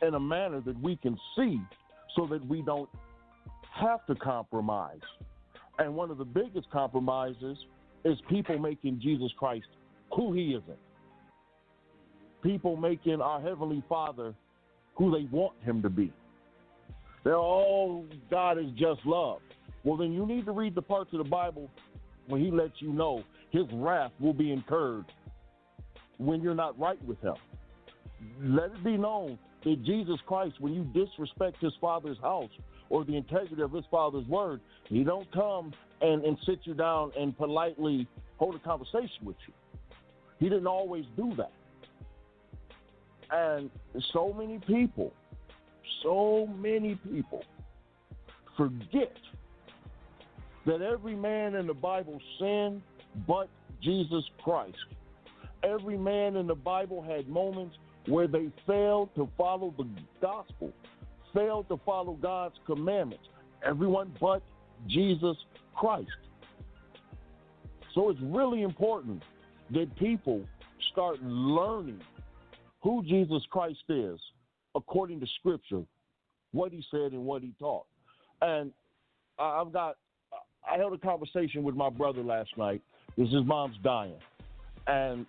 in a manner that we can see so that we don't have to compromise. And one of the biggest compromises is people making Jesus Christ who he isn't. People making our Heavenly Father who they want him to be. They're all God is just love. Well, then you need to read the parts of the Bible where he lets you know his wrath will be incurred when you're not right with him. Let it be known that Jesus Christ, when you disrespect his father's house or the integrity of his father's word, he don't come and, and sit you down and politely hold a conversation with you. He didn't always do that. And so many people, so many people forget that every man in the Bible sinned but Jesus Christ. Every man in the Bible had moments where they failed to follow the gospel, failed to follow God's commandments. Everyone but Jesus Christ. So it's really important that people start learning who Jesus Christ is according to Scripture, what he said and what he taught. And I've got, I held a conversation with my brother last night. This his mom's dying. And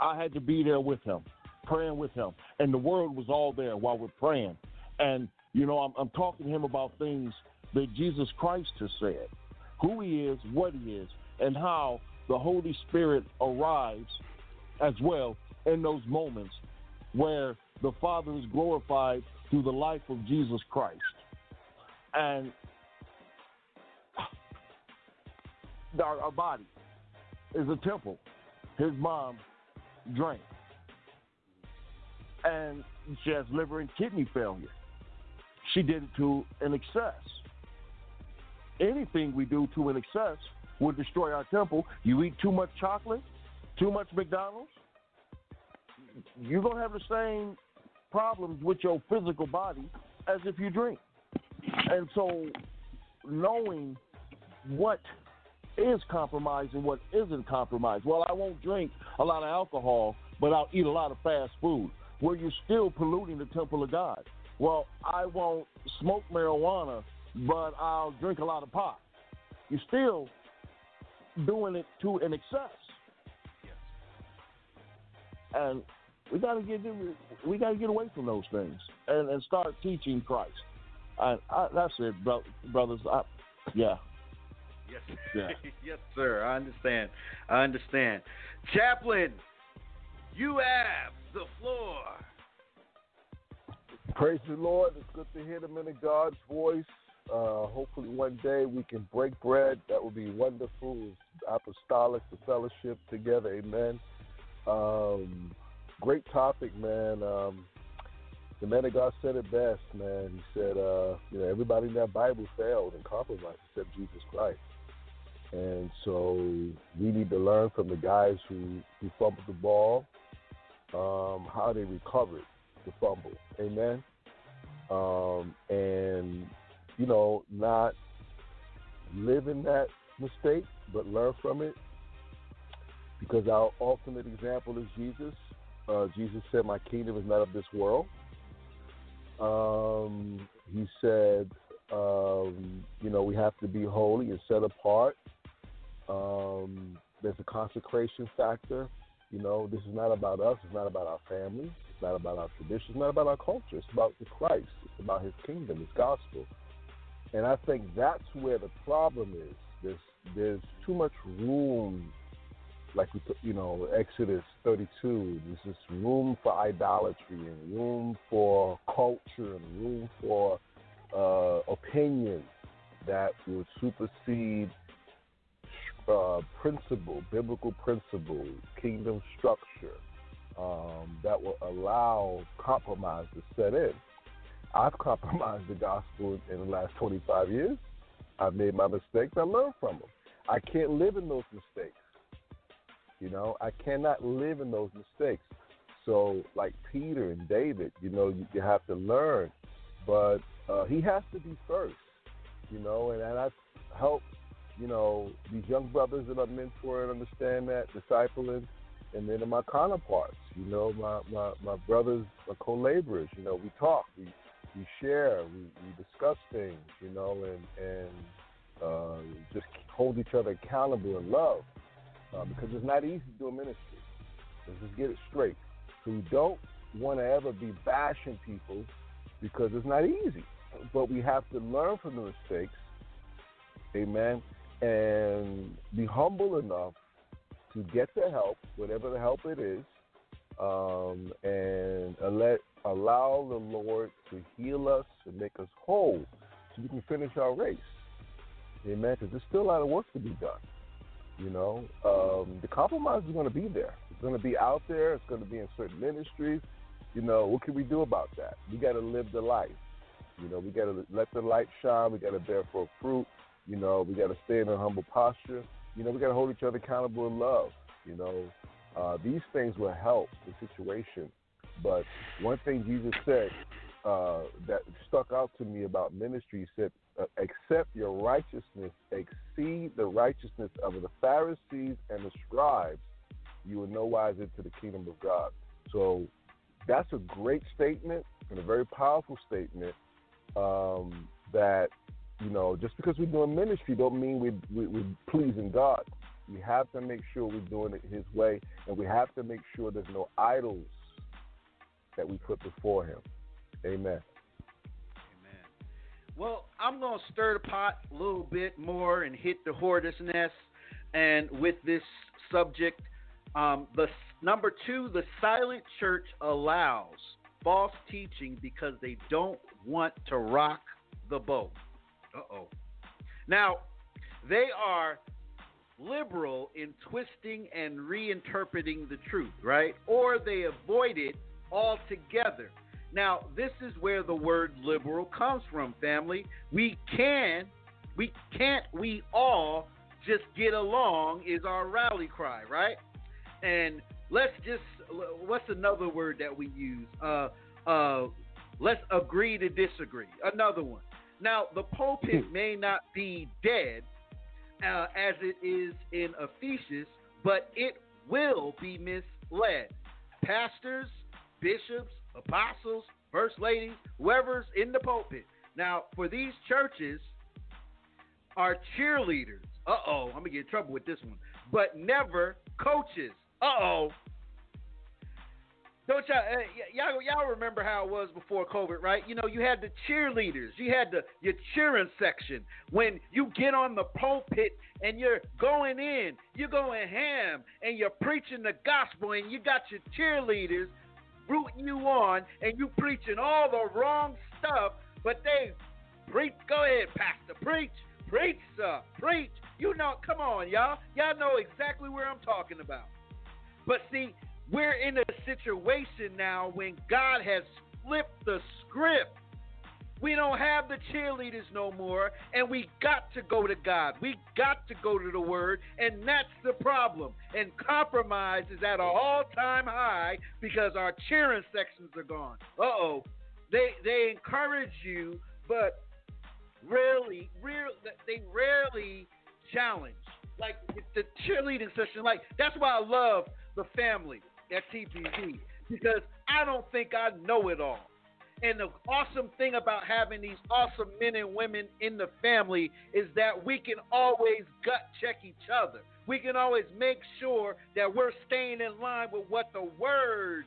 I had to be there with him, praying with him. And the word was all there while we're praying. And, you know, I'm, I'm talking to him about things that Jesus Christ has said who he is, what he is, and how the Holy Spirit arrives as well in those moments where the Father is glorified through the life of Jesus Christ. And our, our body is a temple. His mom drank. And she has liver and kidney failure. She did it to an excess. Anything we do to an excess will destroy our temple. You eat too much chocolate, too much McDonald's, you're going to have the same problems with your physical body as if you drink. And so, knowing what is compromised and what isn't compromised. Well, I won't drink a lot of alcohol, but I'll eat a lot of fast food. Well, you're still polluting the temple of God. Well, I won't smoke marijuana, but I'll drink a lot of pot. You're still doing it to an excess. And we got to get we got to get away from those things and, and start teaching Christ. And I, that's it, bro, brothers. I, yeah. Yes. Yeah. yes, sir. I understand. I understand. Chaplain, you have the floor. Praise the Lord. It's good to hear the man of God's voice. Uh, hopefully, one day we can break bread. That would be wonderful. Apostolic, the fellowship together. Amen. Um, great topic, man. Um, the man of God said it best, man. He said, uh, you know, everybody in that Bible failed and compromised except Jesus Christ. And so we need to learn from the guys who, who fumbled the ball, um, how they recovered the fumble. Amen. Um, and, you know, not live in that mistake, but learn from it. Because our ultimate example is Jesus. Uh, Jesus said, My kingdom is not of this world. Um, he said, um, you know, we have to be holy and set apart. Um, there's a consecration factor. You know, this is not about us. It's not about our family. It's not about our tradition. It's not about our culture. It's about the Christ. It's about His kingdom, His gospel. And I think that's where the problem is. There's there's too much room, like we, you know, Exodus 32. There's this room for idolatry and room for culture and room for uh, opinion that will supersede uh, principle, biblical principle, kingdom structure um, that will allow compromise to set in. I've compromised the gospel in the last 25 years. I've made my mistakes. I learn from them. I can't live in those mistakes. You know, I cannot live in those mistakes. So, like Peter and David, you know, you, you have to learn, but uh, he has to be first. You know, and, and helped, you know, these young brothers that I'm mentoring understand that, discipling, and then my counterparts, you know, my, my, my brothers, my co-laborers, you know, we talk, we we share, we, we discuss things, you know, and and uh, just hold each other accountable in love, uh, because it's not easy doing ministry. Let's just get it straight. So we don't want to ever be bashing people because it's not easy, but we have to learn from the mistakes, amen, and be humble enough to get the help, whatever the help it is, um, and let allow the Lord to heal us and make us whole, so we can finish our race. Amen. Because there's still a lot of work to be done. You know, um, the compromise is going to be there. It's going to be out there. It's going to be in certain ministries. You know, what can we do about that? We got to live the life. You know, we got to let the light shine. We got to bear forth fruit. You know, we got to stay in a humble posture. You know, we got to hold each other accountable in love. You know, uh, these things will help the situation. But one thing Jesus said uh, that stuck out to me about ministry, he said, uh, "Accept your righteousness exceed the righteousness of the Pharisees and the scribes, you will no wise into the kingdom of God." So that's a great statement and a very powerful statement. Um, that you know, just because we're doing ministry, don't mean we, we, we're pleasing God. We have to make sure we're doing it His way, and we have to make sure there's no idols that we put before Him. Amen. Amen. Well, I'm going to stir the pot a little bit more and hit the hornet's nest. And with this subject, um, the number two, the silent church allows false teaching because they don't want to rock the boat. Uh oh. Now, they are liberal in twisting and reinterpreting the truth, right? Or they avoid it altogether. Now, this is where the word liberal comes from, family. We can, we can't, we all just get along is our rally cry, right? And let's just, what's another word that we use? Uh, uh, let's agree to disagree. Another one. Now, the pulpit may not be dead uh, as it is in Ephesus, but it will be misled. Pastors, bishops, apostles, first ladies, whoever's in the pulpit. Now, for these churches, are cheerleaders. Uh oh, I'm gonna get in trouble with this one. But never coaches. Uh oh. Don't y'all, uh, y'all y'all remember how it was before COVID, right? You know, you had the cheerleaders, you had the your cheering section. When you get on the pulpit and you're going in, you're going ham, and you're preaching the gospel, and you got your cheerleaders rooting you on, and you preaching all the wrong stuff, but they preach. Go ahead, pastor, preach, preach, sir, preach. You know, come on, y'all. Y'all know exactly where I'm talking about. But see, we're in a situation now when God has flipped the script. We don't have the cheerleaders no more, and we got to go to God. We got to go to the Word, and that's the problem. And compromise is at an all-time high because our cheering sections are gone. Uh oh, they they encourage you, but rarely, real they rarely challenge. Like the cheerleading session, like that's why I love the family at TPV because I don't think I know it all. And the awesome thing about having these awesome men and women in the family is that we can always gut check each other. We can always make sure that we're staying in line with what the word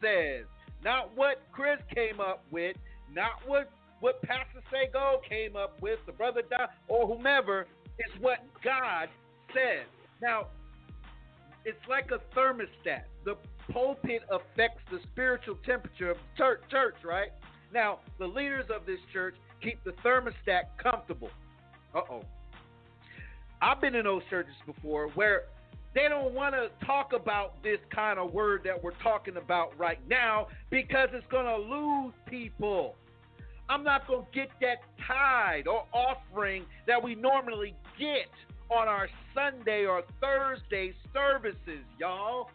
says, not what Chris came up with, not what what Pastor Sego came up with, the brother Don, or whomever. It's what God says. Now, it's like a thermostat. The pulpit affects the spiritual temperature of the church, right? Now, the leaders of this church keep the thermostat comfortable. Uh oh. I've been in those churches before where they don't want to talk about this kind of word that we're talking about right now because it's going to lose people. I'm not going to get that tithe or offering that we normally get on our Sunday or Thursday services, y'all.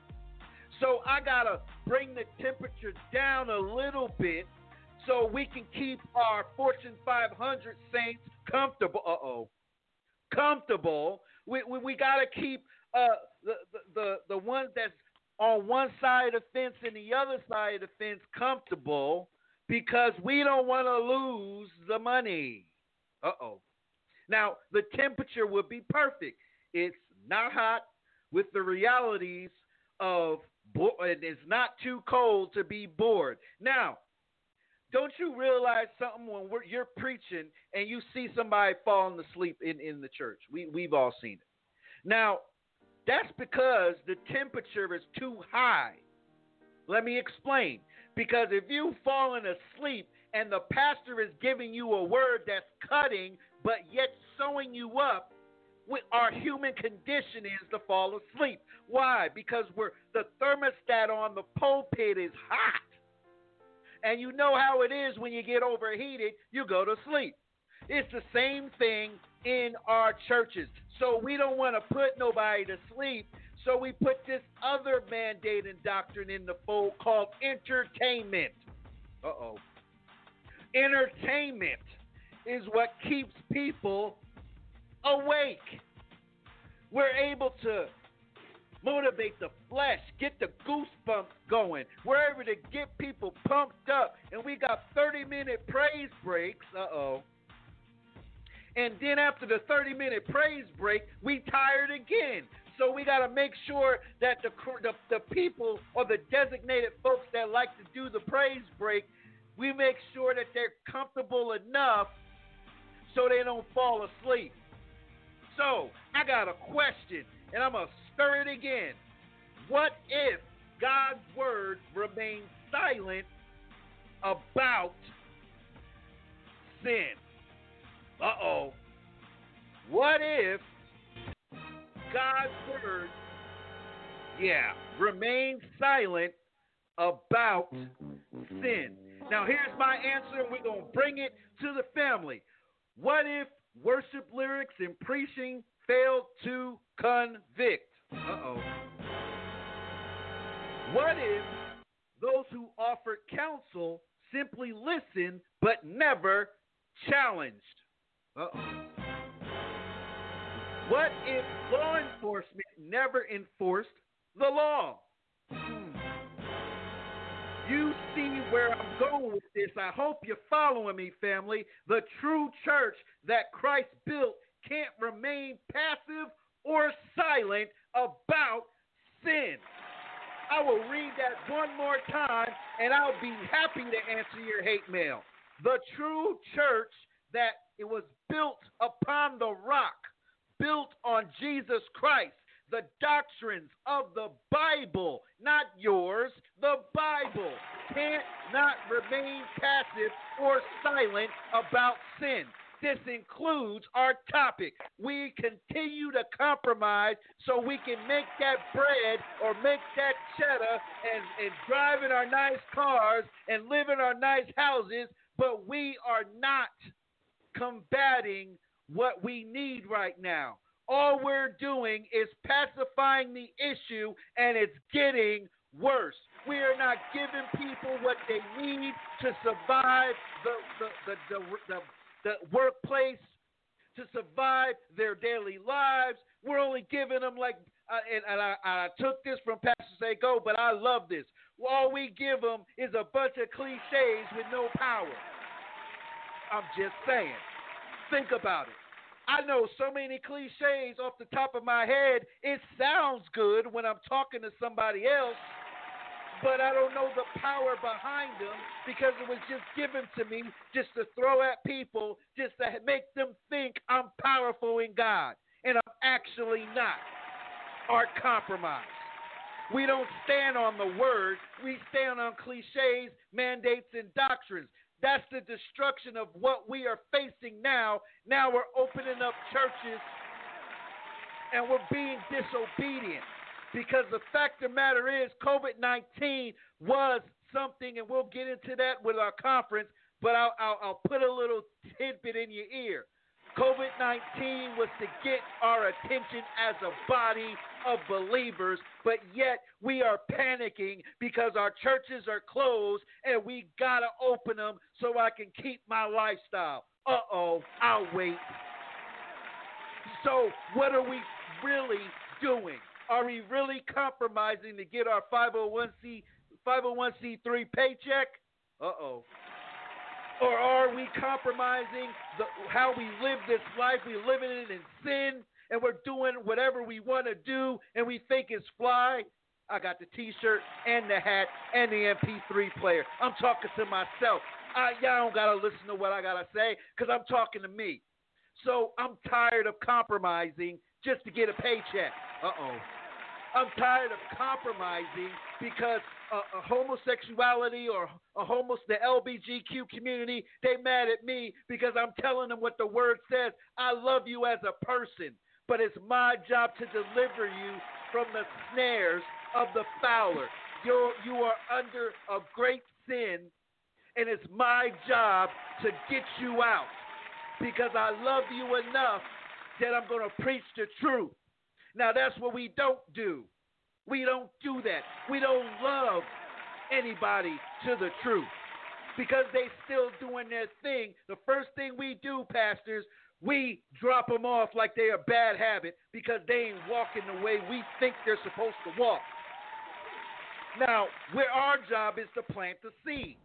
So I got to bring the temperature down a little bit so we can keep our Fortune 500 saints comfortable. Uh oh. Comfortable. We, we, we got to keep uh, the, the, the, the ones that's on one side of the fence and the other side of the fence comfortable because we don't want to lose the money. Uh oh. Now, the temperature would be perfect. It's not hot with the realities of, bo- it's not too cold to be bored. Now, don't you realize something when you're preaching and you see somebody falling asleep in, in the church? We, we've all seen it. Now, that's because the temperature is too high. Let me explain. Because if you've fallen asleep and the pastor is giving you a word that's cutting but yet sewing you up, with our human condition is to fall asleep. Why? Because we're the thermostat on the pulpit is hot. And you know how it is when you get overheated, you go to sleep. It's the same thing in our churches. So we don't want to put nobody to sleep. So we put this other mandate and doctrine in the fold called entertainment. Uh oh. Entertainment is what keeps people awake. We're able to motivate the flesh, get the goosebumps going. We're able to get people pumped up. And we got 30 minute praise breaks. Uh oh. And then after the 30 minute praise break, we tired again. So we got to make sure that the, the, the people or the designated folks that like to do the praise break, we make sure that they're comfortable enough so they don't fall asleep. So I got a question, and I'm gonna stir it again. What if God's word remains silent about sin? Uh oh. What if God's word, yeah, remains silent about sin? Now, here's my answer, and we're going to bring it to the family. What if worship lyrics and preaching failed to convict? Uh oh. What if those who offered counsel simply listened but never challenged? Uh oh. What if law enforcement never enforced the law? Hmm. You see where I'm going with this. I hope you're following me, family. The true church that Christ built can't remain passive or silent about sin. I will read that one more time and I'll be happy to answer your hate mail. The true church that it was built upon the rock, built on Jesus Christ, the doctrines of the Bible, not yours, the Bible, can't not remain passive or silent about sin. This includes our topic. We continue to compromise so we can make that bread or make that cheddar and, and drive in our nice cars and live in our nice houses, but we are not combating what we need right now all we're doing is pacifying the issue and it's getting worse. We are not giving people what they need to survive the, the, the, the, the, workplace, to survive their daily lives. We're only giving them like, uh, and, and I, I, took this from Pastor Say Go, but I love this. All we give them is a bunch of cliches with no power. I'm just saying. Think about it. I know so many cliches off the top of my head. It sounds good when I'm talking to somebody else, but I don't know the power behind them because it was just given to me just to throw at people, just to make them think I'm powerful in God. And I'm actually not. Our compromise. We don't stand on the word, we stand on cliches, mandates, and doctrines. That's the destruction of what we are facing now. Now we're opening up churches and we're being disobedient. Because the fact of the matter is, COVID 19 was something, and we'll get into that with our conference, but I'll, I'll, I'll put a little tidbit in your ear. COVID 19 was to get our attention as a body of believers, but yet we are panicking because our churches are closed and we gotta open them so I can keep my lifestyle. Uh oh, I'll wait. So, what are we really doing? Are we really compromising to get our 501c 501c3 paycheck? Uh oh. Or are we compromising the, how we live this life? We living it in sin, and we're doing whatever we want to do, and we think it's fly. I got the T-shirt and the hat and the MP3 player. I'm talking to myself. I, y'all don't gotta listen to what I gotta say, cause I'm talking to me. So I'm tired of compromising just to get a paycheck. Uh oh. I'm tired of compromising because a, a homosexuality or a homo the LBGQ community they mad at me because I'm telling them what the word says. I love you as a person, but it's my job to deliver you from the snares of the fowler. You're you are under a great sin, and it's my job to get you out because I love you enough that I'm going to preach the truth. Now, that's what we don't do. We don't do that. We don't love anybody to the truth because they still doing their thing. The first thing we do, pastors, we drop them off like they're a bad habit because they ain't walking the way we think they're supposed to walk. Now, where our job is to plant the seed.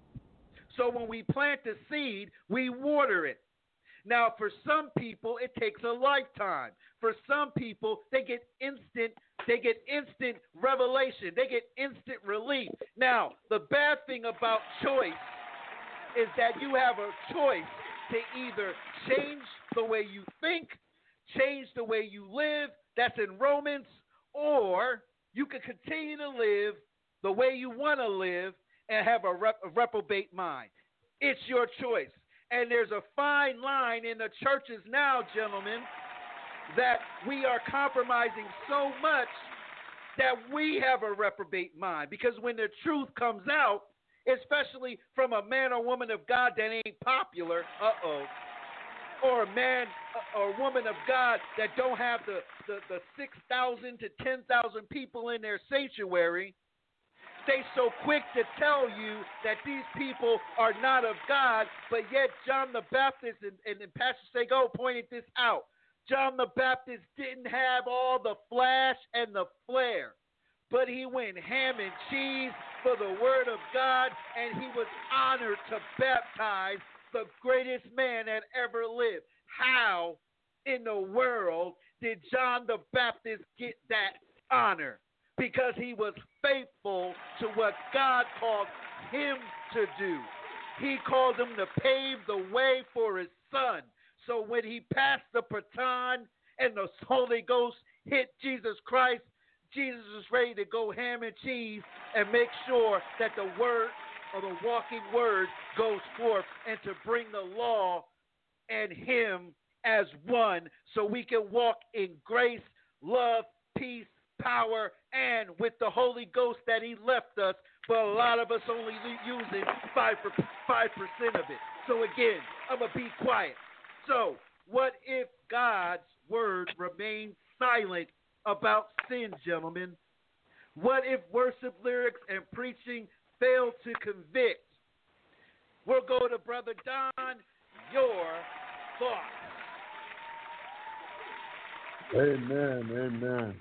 So when we plant the seed, we water it. Now, for some people, it takes a lifetime. For some people, they get instant, they get instant revelation. They get instant relief. Now, the bad thing about choice is that you have a choice to either change the way you think, change the way you live. That's in Romans, or you can continue to live the way you want to live and have a, rep- a reprobate mind. It's your choice. And there's a fine line in the churches now, gentlemen, that we are compromising so much that we have a reprobate mind. Because when the truth comes out, especially from a man or woman of God that ain't popular, uh oh, or a man or woman of God that don't have the, the, the 6,000 to 10,000 people in their sanctuary, they so quick to tell you that these people are not of God, but yet John the Baptist and, and, and Pastor Sego pointed this out. John the Baptist didn't have all the flash and the flair, but he went ham and cheese for the word of God, and he was honored to baptize the greatest man that ever lived. How in the world did John the Baptist get that honor? because he was faithful to what God called him to do. He called him to pave the way for his son. So when he passed the baton and the Holy Ghost hit Jesus Christ, Jesus was ready to go ham and cheese and make sure that the word or the walking word goes forth and to bring the law and him as one so we can walk in grace, love, peace, power, and with the Holy Ghost that He left us, but a lot of us only using 5%, 5% of it. So again, I'm going to be quiet. So, what if God's word remains silent about sin, gentlemen? What if worship lyrics and preaching fail to convict? We'll go to Brother Don. Your thoughts. Amen. Amen.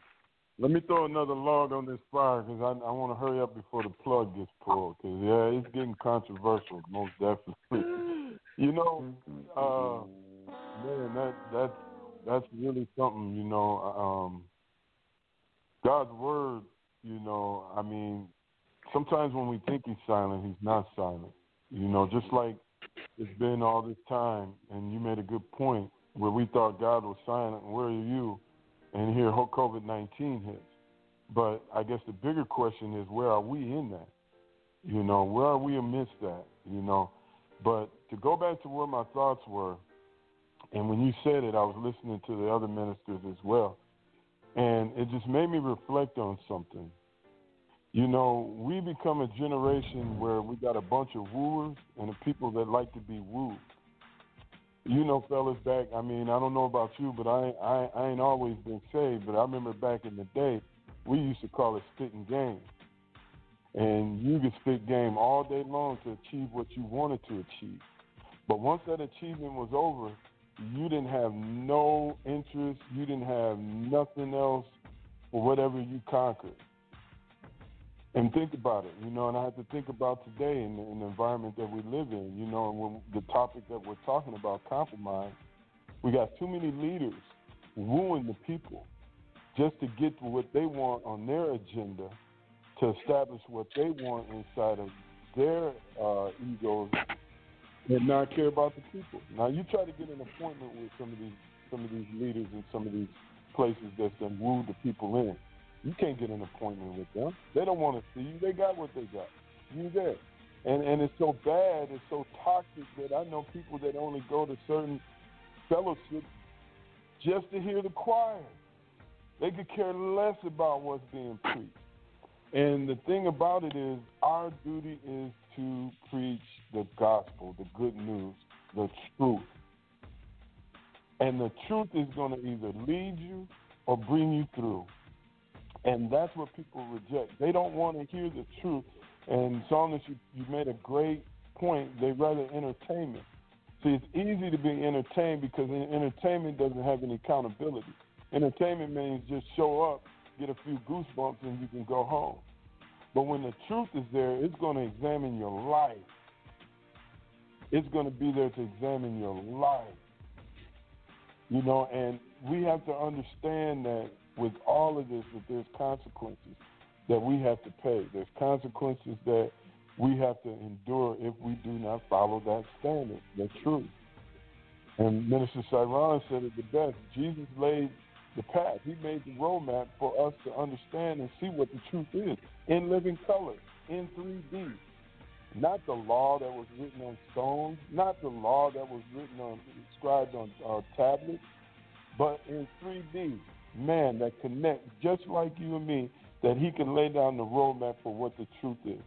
Let me throw another log on this fire because I, I want to hurry up before the plug gets pulled. Because yeah, it's getting controversial, most definitely. you know, uh, man, that that's that's really something. You know, um, God's word. You know, I mean, sometimes when we think He's silent, He's not silent. You know, just like it's been all this time, and you made a good point where we thought God was silent. Where are you? and here COVID 19 hits. But I guess the bigger question is where are we in that? You know, where are we amidst that? You know, but to go back to where my thoughts were, and when you said it, I was listening to the other ministers as well, and it just made me reflect on something. You know, we become a generation where we got a bunch of wooers and the people that like to be wooed. You know, fellas, back. I mean, I don't know about you, but I I, I ain't always been saved. But I remember back in the day, we used to call it spitting game, and you could spit game all day long to achieve what you wanted to achieve. But once that achievement was over, you didn't have no interest. You didn't have nothing else for whatever you conquered. And think about it, you know, and I have to think about today in the, environment that we live in, you know, and when the topic that we're talking about, compromise, we got too many leaders wooing the people just to get to what they want on their agenda to establish what they want inside of their uh, egos and not care about the people. Now you try to get an appointment with some of these some of these leaders in some of these places that's been wooed the people in. You can't get an appointment with them. They don't want to see you. They got what they got. You there. And and it's so bad, it's so toxic that I know people that only go to certain fellowships just to hear the choir. They could care less about what's being preached. And the thing about it is, our duty is to preach the gospel, the good news, the truth. And the truth is going to either lead you or bring you through. And that's what people reject. They don't want to hear the truth. And Saunders, you, you made a great point. They rather entertainment. See, it's easy to be entertained because entertainment doesn't have any accountability. Entertainment means just show up, get a few goosebumps, and you can go home. But when the truth is there, it's going to examine your life. It's going to be there to examine your life. You know, and we have to understand that with all of this, that there's consequences that we have to pay. There's consequences that we have to endure if we do not follow that standard, the truth. And Minister Cyron said it the best. Jesus laid the path. He made the roadmap for us to understand and see what the truth is in living color, in 3D. Not the law that was written on stones, not the law that was written on, inscribed on uh, tablets, but in 3D, man that connects just like you and me, that he can lay down the roadmap for what the truth is.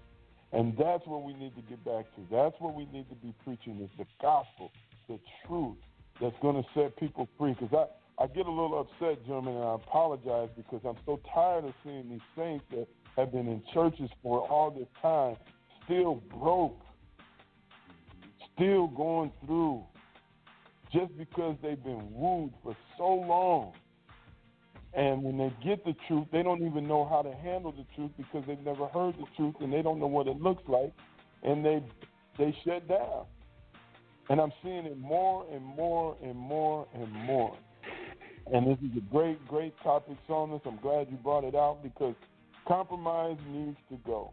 And that's what we need to get back to. That's what we need to be preaching is the gospel, the truth that's going to set people free. Because I, I get a little upset, gentlemen, and I apologize because I'm so tired of seeing these saints that have been in churches for all this time still broke, still going through, just because they've been wooed for so long. And when they get the truth, they don't even know how to handle the truth because they've never heard the truth and they don't know what it looks like, and they they shut down. And I'm seeing it more and more and more and more. And this is a great, great topic, Saunders. I'm glad you brought it out because compromise needs to go.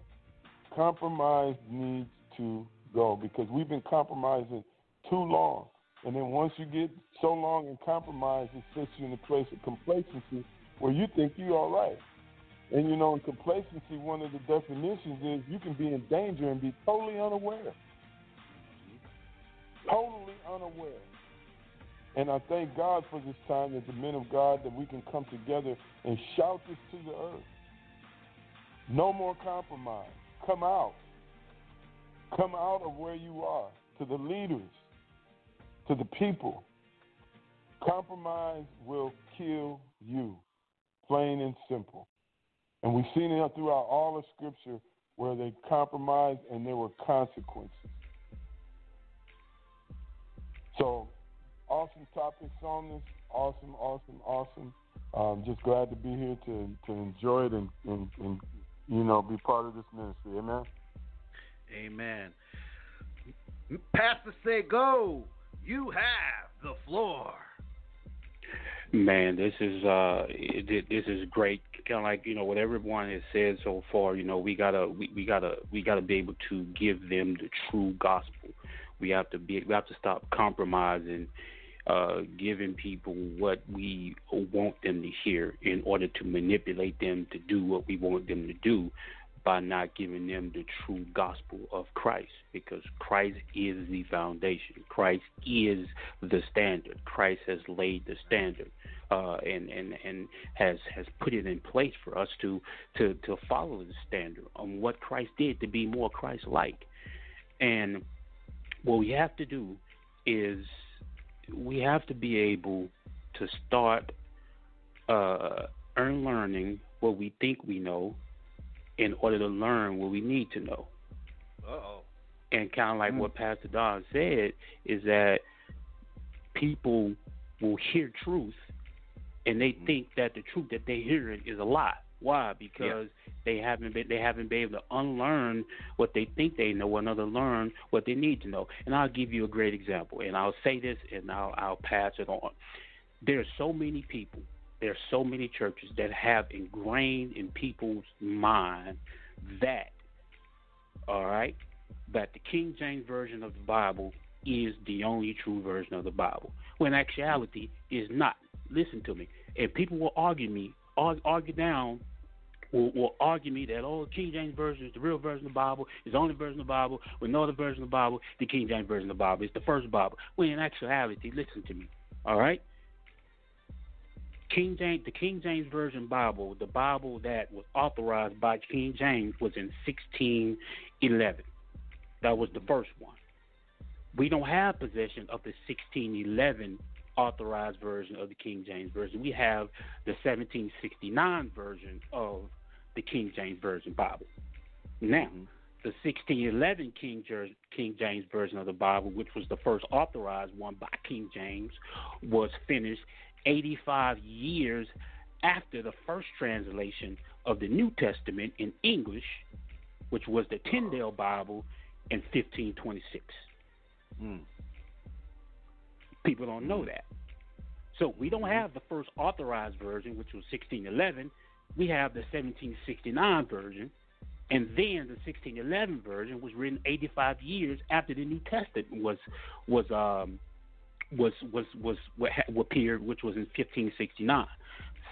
Compromise needs to go because we've been compromising too long. And then once you get so long in compromise, it sets you in a place of complacency where you think you're all right. And you know, in complacency, one of the definitions is you can be in danger and be totally unaware. Totally unaware. And I thank God for this time as the men of God that we can come together and shout this to the earth. No more compromise. Come out. Come out of where you are to the leaders, to the people. Compromise will kill you, plain and simple. And we've seen it throughout all of Scripture where they compromised and there were consequences. So, awesome topics on this. Awesome, awesome, awesome. Um, just glad to be here to, to enjoy it and, and, and, you know, be part of this ministry. Amen. Amen. Pastor say go. You have the floor. Man, this is uh, this is great. Kind of like you know what everyone has said so far. You know, we gotta we, we gotta we gotta be able to give them the true gospel. We have to be we have to stop compromising, uh, giving people what we want them to hear in order to manipulate them to do what we want them to do. By not giving them the true gospel of Christ because Christ is the foundation. Christ is the standard. Christ has laid the standard uh, and, and, and has has put it in place for us to, to, to follow the standard on what Christ did to be more Christ like. And what we have to do is we have to be able to start uh, earn learning what we think we know in order to learn what we need to know. oh. And kind of like Mm. what Pastor Don said is that people will hear truth and they Mm. think that the truth that they hear is a lie. Why? Because they haven't been they haven't been able to unlearn what they think they know, and other learn what they need to know. And I'll give you a great example, and I'll say this, and I'll I'll pass it on. There are so many people, there's so many churches that have ingrained in people's mind that, all right, that the King James version of the Bible is the only true version of the Bible. When actuality is not. Listen to me. And people will argue me, argue, down will, will argue me that oh the King James version is the real version of the Bible, is the only version of the Bible, with no other version of the Bible, the King James version of the Bible is the first Bible. When in actuality, listen to me, all right? King James, the King James version Bible, the Bible that was authorized by King James was in 1611. That was the first one. We don't have possession of the 1611 authorized version of the King James version. We have the 1769 version of the King James version Bible. Now, the 1611 King, Jer- King James version of the Bible, which was the first authorized one by King James, was finished 85 years after the first translation of the New Testament in English, which was the Tyndale Bible in 1526. People don't know that. So we don't have the first authorized version, which was 1611. We have the 1769 version, and then the 1611 version was written 85 years after the New Testament was was um was was was what ha- appeared, which was in 1569.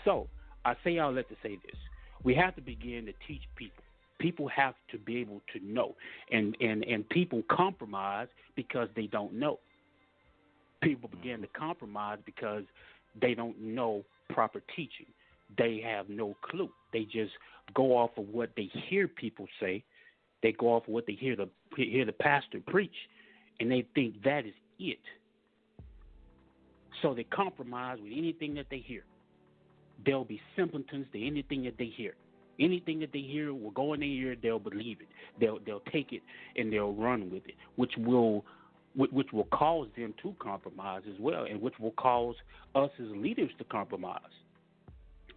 So I say all that to say this: we have to begin to teach people. People have to be able to know, and and and people compromise because they don't know. People begin to compromise because they don't know proper teaching. They have no clue. They just go off of what they hear people say. They go off of what they hear the hear the pastor preach, and they think that is it. So they compromise with anything that they hear. They'll be simpletons to anything that they hear. Anything that they hear will go in their ear. They'll believe it. They'll they'll take it and they'll run with it, which will which will cause them to compromise as well, and which will cause us as leaders to compromise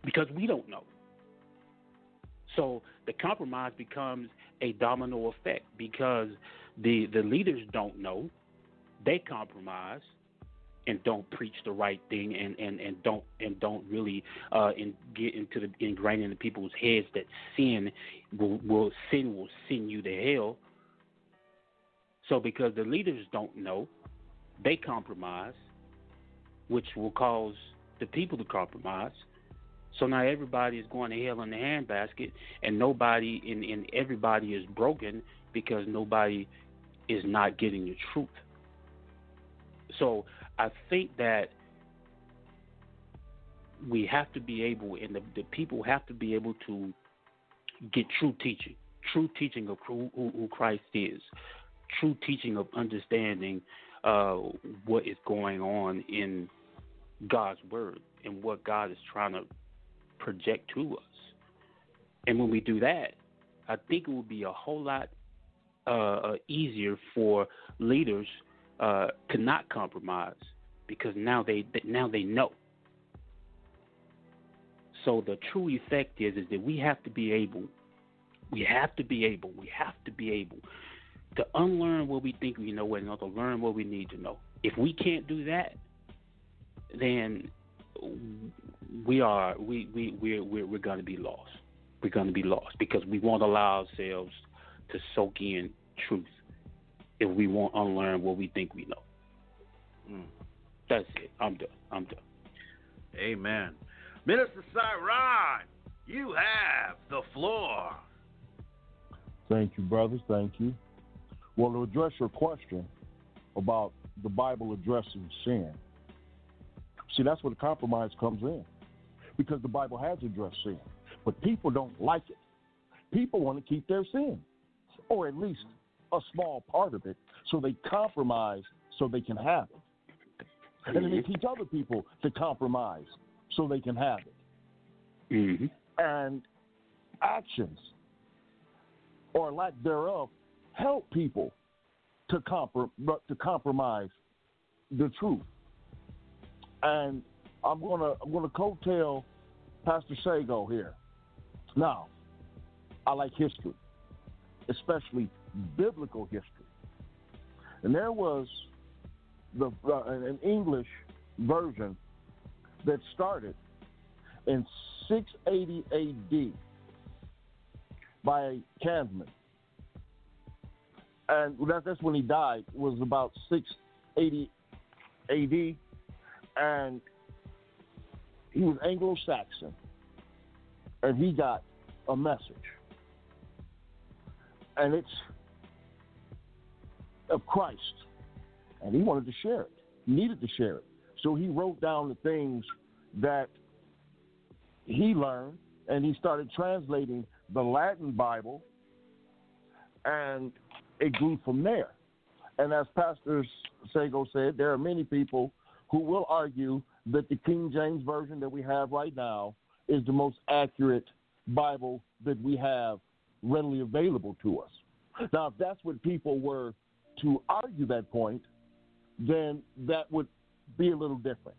because we don't know. So the compromise becomes a domino effect because the the leaders don't know, they compromise and don't preach the right thing and, and, and don't and don't really uh in, get into the ingrained into people's heads that sin will, will sin will send you to hell. So because the leaders don't know, they compromise, which will cause the people to compromise. So now everybody is going to hell in the handbasket, and nobody and, and everybody is broken because nobody is not getting the truth. So I think that we have to be able, and the, the people have to be able to get true teaching, true teaching of who, who, Christ is, true teaching of understanding uh, what is going on in God's Word and what God is trying to project to us. And when we do that, I think it will be a whole lot uh, uh, easier for leaders uh, to not compromise because now they now they know. So the true effect is is that we have to be able, we have to be able, we have to be able to unlearn what we think we know and to learn what we need to know. If we can't do that, then we are we we we're we're, we're going to be lost. We're going to be lost because we won't allow ourselves to soak in truth if we won't unlearn what we think we know. Mm. That's it. I'm done. I'm done. Amen. Minister Cyron, you have the floor. Thank you, brothers. Thank you. Well, to address your question about the Bible addressing sin, see, that's where the compromise comes in. Because the Bible has addressed sin, but people don't like it. People want to keep their sin, or at least a small part of it, so they compromise so they can have it. And then they teach other people to compromise so they can have it. Mm-hmm. And actions or lack thereof help people to comprom- to compromise the truth. And I'm gonna I'm gonna coattail Pastor Sago here. Now, I like history, especially biblical history. And there was the uh, an English version that started in 680 AD by Cansman. And that, that's when he died, was about 680 AD. And he was Anglo Saxon. And he got a message. And it's of Christ. And he wanted to share it, he needed to share it. So he wrote down the things that he learned and he started translating the Latin Bible, and it grew from there. And as Pastor Sago said, there are many people who will argue that the King James Version that we have right now is the most accurate Bible that we have readily available to us. Now, if that's what people were to argue that point, then that would be a little different.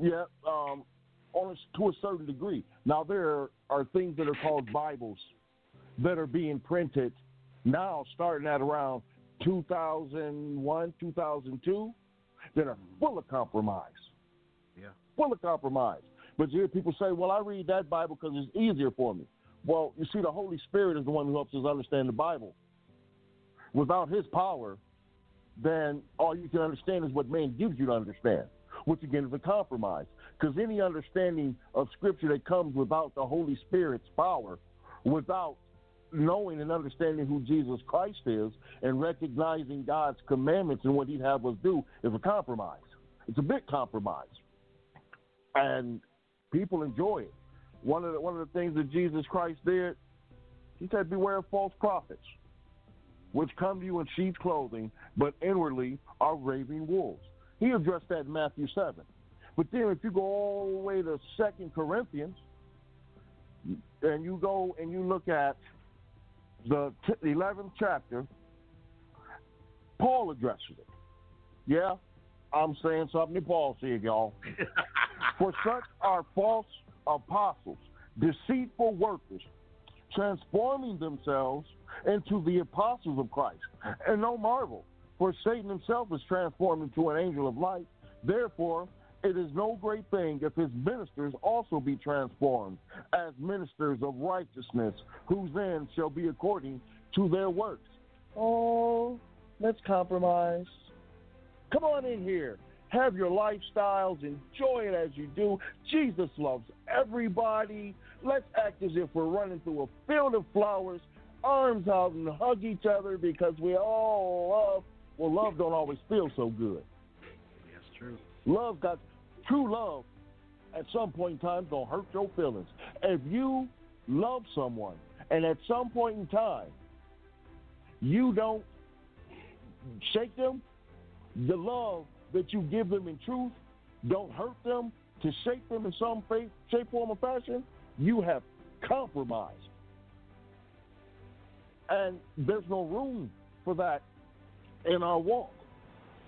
Yeah, um, on a, to a certain degree. Now there are things that are called Bibles that are being printed now, starting at around 2001, 2002, that are full of compromise. Yeah. Full of compromise. But you hear people say, "Well, I read that Bible because it's easier for me." Well, you see, the Holy Spirit is the one who helps us understand the Bible. Without His power, then all you can understand is what man gives you to understand which again is a compromise. Because any understanding of Scripture that comes without the Holy Spirit's power, without knowing and understanding who Jesus Christ is, and recognizing God's commandments and what He'd have us do, is a compromise. It's a big compromise, and people enjoy it. One of the, one of the things that Jesus Christ did, He said, "Beware of false prophets." Which come to you in sheep's clothing, but inwardly are raving wolves. He addressed that in Matthew 7. But then if you go all the way to Second Corinthians, and you go and you look at the 11th chapter, Paul addresses it. Yeah, I'm saying something that Paul said, y'all. For such are false apostles, deceitful workers, transforming themselves into the apostles of Christ. And no marvel, for Satan himself is transformed into an angel of light. Therefore, it is no great thing if his ministers also be transformed as ministers of righteousness, whose end shall be according to their works. Oh, let's compromise. Come on in here. Have your lifestyles. Enjoy it as you do. Jesus loves everybody. Let's act as if we're running through a field of flowers, arms out and hug each other because we all love. Well, love don't always feel so good. That's true. Love got true love at some point in time gonna hurt your feelings. If you love someone and at some point in time you don't shake them, the love that you give them in truth don't hurt them to shake them in some faith, shape, form, or fashion, you have compromised. And there's no room for that in our walk.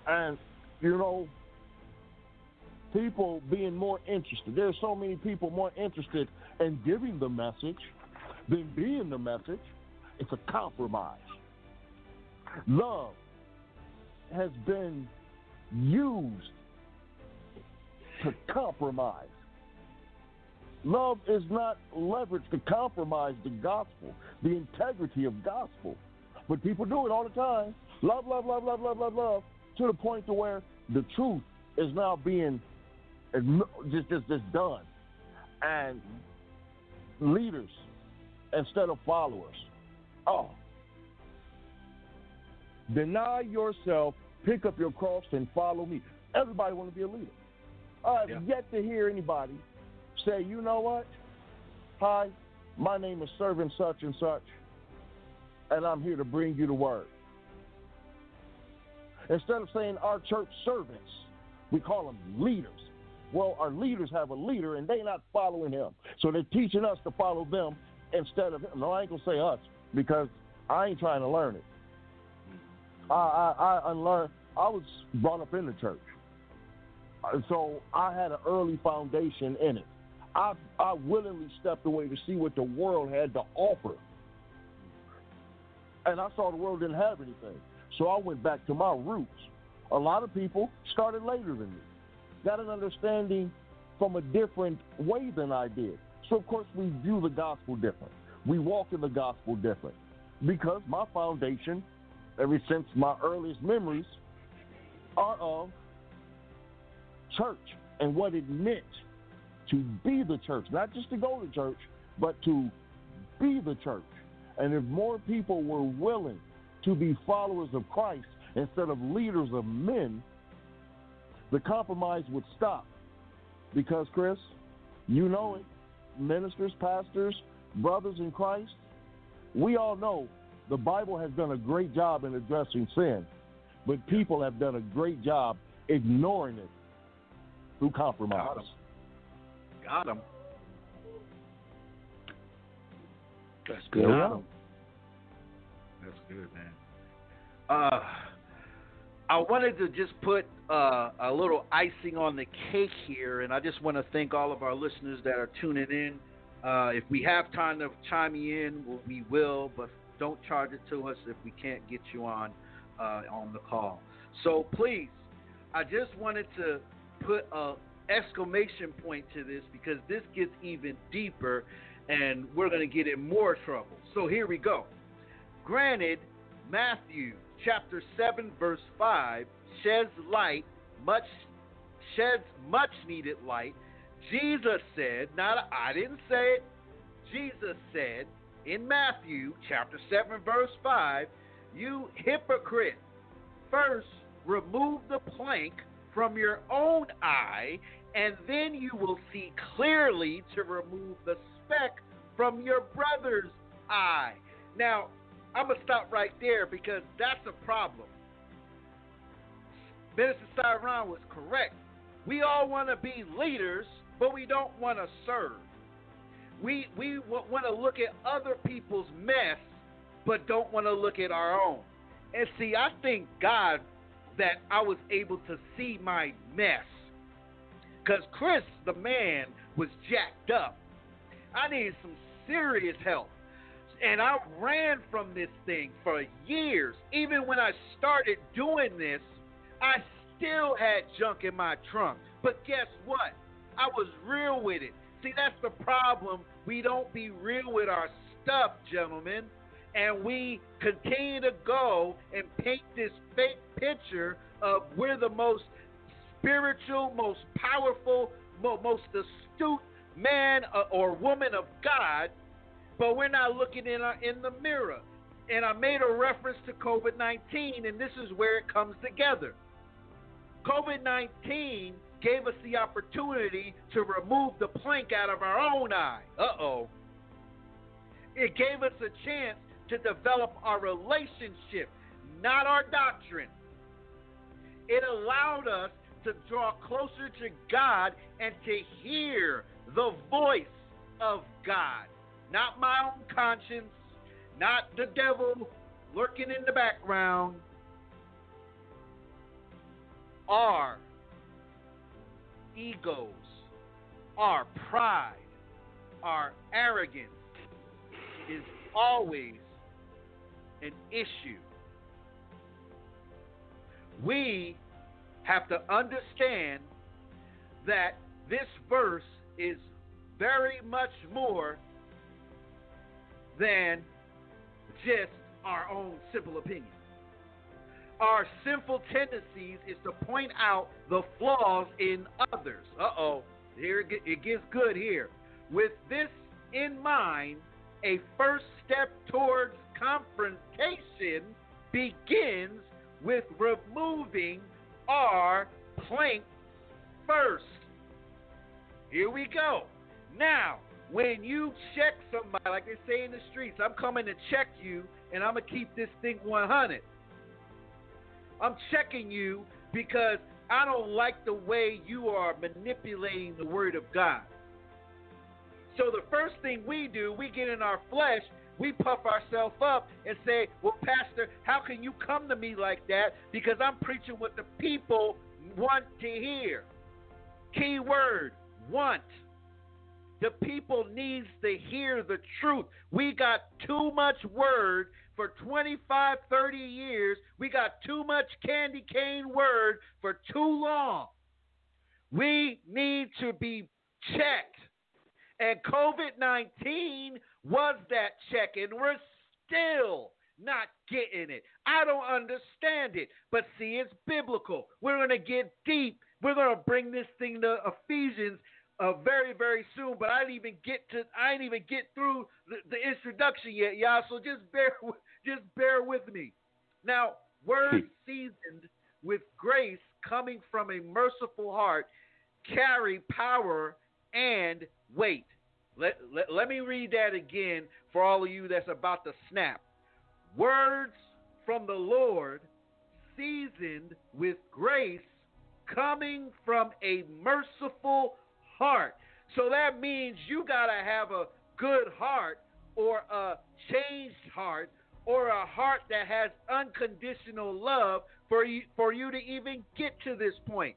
And, you know, people being more interested. There's so many people more interested in giving the message than being the message. It's a compromise. Love has been used to compromise. Love is not leveraged to compromise the gospel, the integrity of gospel. But people do it all the time. Love, love, love, love, love, love, love, to the point to where the truth is now being just, just, just done. And leaders instead of followers. Oh, Deny yourself, pick up your cross, and follow me. Everybody want to be a leader. I have Yeah. yet to hear anybody say, you know what? Hi, my name is Servant such and such, and I'm here to bring you the word. Instead of saying our church servants, we call them leaders. Well, our leaders have a leader, and they not following him. So they're teaching us to follow them instead of him. No, I ain't gonna say us because I ain't trying to learn it. I I, I unlearned. I was brought up in the church, so I had an early foundation in it. I I willingly stepped away to see what the world had to offer, and I saw the world didn't have anything. So I went back to my roots. A lot of people started later than me, got an understanding from a different way than I did. So of course we view the gospel different. We walk in the gospel different because my foundation, ever since my earliest memories, are of church and what it meant to be the church, not just to go to church, but to be the church. And if more people were willing to be followers of Christ instead of leaders of men, the compromise would stop. Because, Chris, you know it, ministers, pastors, brothers in Christ, we all know the Bible has done a great job in addressing sin, but people have done a great job ignoring it through compromise. Got him. That's good. Yeah. That's good, man. Uh, I wanted to just put uh, a little icing on the cake here, and I just want to thank all of our listeners that are tuning in. Uh, if we have time to chime in, we will, but don't charge it to us if we can't get you on uh, on the call. So please, I just wanted to put a exclamation point to this because this gets even deeper, and we're going to get in more trouble. So here we go. Granted, Matthew chapter 7 verse 5 sheds light much sheds much needed light. Jesus said, not I didn't say it. Jesus said in Matthew chapter 7 verse 5, you hypocrite, first remove the plank from your own eye, and then you will see clearly to remove the speck from your brother's eye. Now, I'm going to stop right there because that's a problem. Minister Cyron was correct. We all want to be leaders, but we don't want to serve. We, we want to look at other people's mess, but don't want to look at our own. And see, I think God that I was able to see my mess. Because Chris, the man, was jacked up. I needed some serious help. And I ran from this thing for years. Even when I started doing this, I still had junk in my trunk. But guess what? I was real with it. See, that's the problem. We don't be real with our stuff, gentlemen. And we continue to go and paint this fake picture of we're the most spiritual, most powerful, most astute man uh, or woman of God, but we're not looking in, our, in the mirror. And I made a reference to COVID 19, and this is where it comes together. COVID 19 gave us the opportunity to remove the plank out of our own eye. Uh oh. It gave us a chance to develop our relationship, not our doctrine. It allowed us to draw closer to God and to hear the voice of God. Not my own conscience, not the devil lurking in the background. Our egos, our pride, our arrogance is always an issue. We have to understand that this verse is very much more than just our own simple opinion. Our sinful tendencies is to point out the flaws in others. Uh oh, here it it gets good here. With this in mind, a first step towards confrontation begins with removing our plank first. Here we go. Now, when you check somebody, like they say in the streets, I'm coming to check you and I'm going to keep this thing 100. I'm checking you because I don't like the way you are manipulating the word of God. So the first thing we do, we get in our flesh, we puff ourselves up and say, Well, Pastor, how can you come to me like that? Because I'm preaching what the people want to hear. Key word want. The people needs to hear the truth. We got too much word for 25, 30 years. We got too much candy cane word for too long. We need to be checked. And COVID 19 was that check, and we're still not getting it. I don't understand it. But see, it's biblical. We're going to get deep. We're going to bring this thing to Ephesians uh, very, very soon. But I didn't even get to. I didn't even get through the, the introduction yet, y'all. So just bear, just bear with me. Now, words seasoned with grace, coming from a merciful heart, carry power and wait. Let, let, let me read that again for all of you that's about to snap. Words from the Lord, seasoned with grace, coming from a merciful heart. So that means you got to have a good heart or a changed heart or a heart that has unconditional love for you, for you to even get to this point.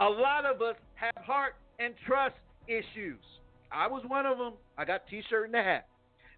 A lot of us have heart and trust issues. I was one of them. I got t-shirt and a hat.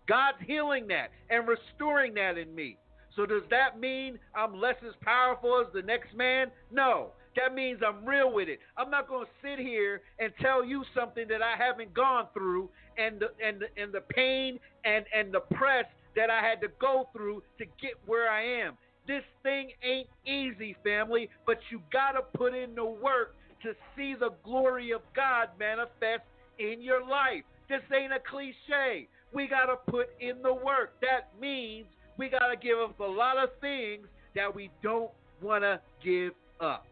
God's healing that and restoring that in me. So does that mean I'm less as powerful as the next man? No. That means I'm real with it. I'm not going to sit here and tell you something that I haven't gone through and the and the, and the pain and and the press that I had to go through to get where I am. This thing ain't easy, family, but you got to put in the work to see the glory of God manifest in your life. This ain't a cliche. We got to put in the work. That means we got to give up a lot of things that we don't want to give up.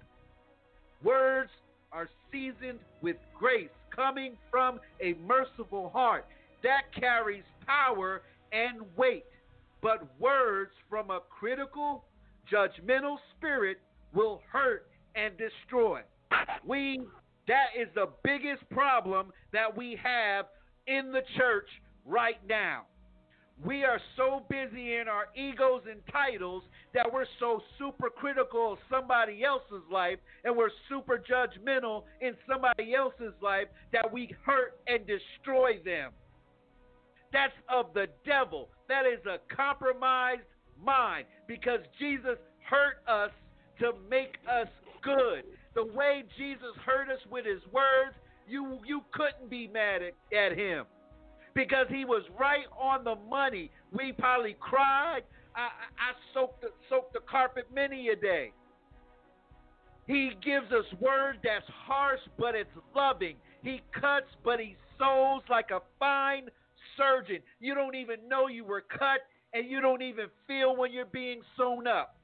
Words are seasoned with grace coming from a merciful heart. That carries power and weight. But words from a critical, judgmental spirit will hurt and destroy. We that is the biggest problem that we have in the church right now. We are so busy in our egos and titles that we're so super critical of somebody else's life and we're super judgmental in somebody else's life that we hurt and destroy them. That's of the devil. That is a compromised mind because Jesus hurt us to make us good. The way Jesus hurt us with his words, you you couldn't be mad at, at him because he was right on the money. We probably cried. I, I, soaked the, soaked the carpet many a day. He gives us word that's harsh, but it's loving. He cuts, but he sews like a fine surgeon. You don't even know you were cut, and you don't even feel when you're being sewn up.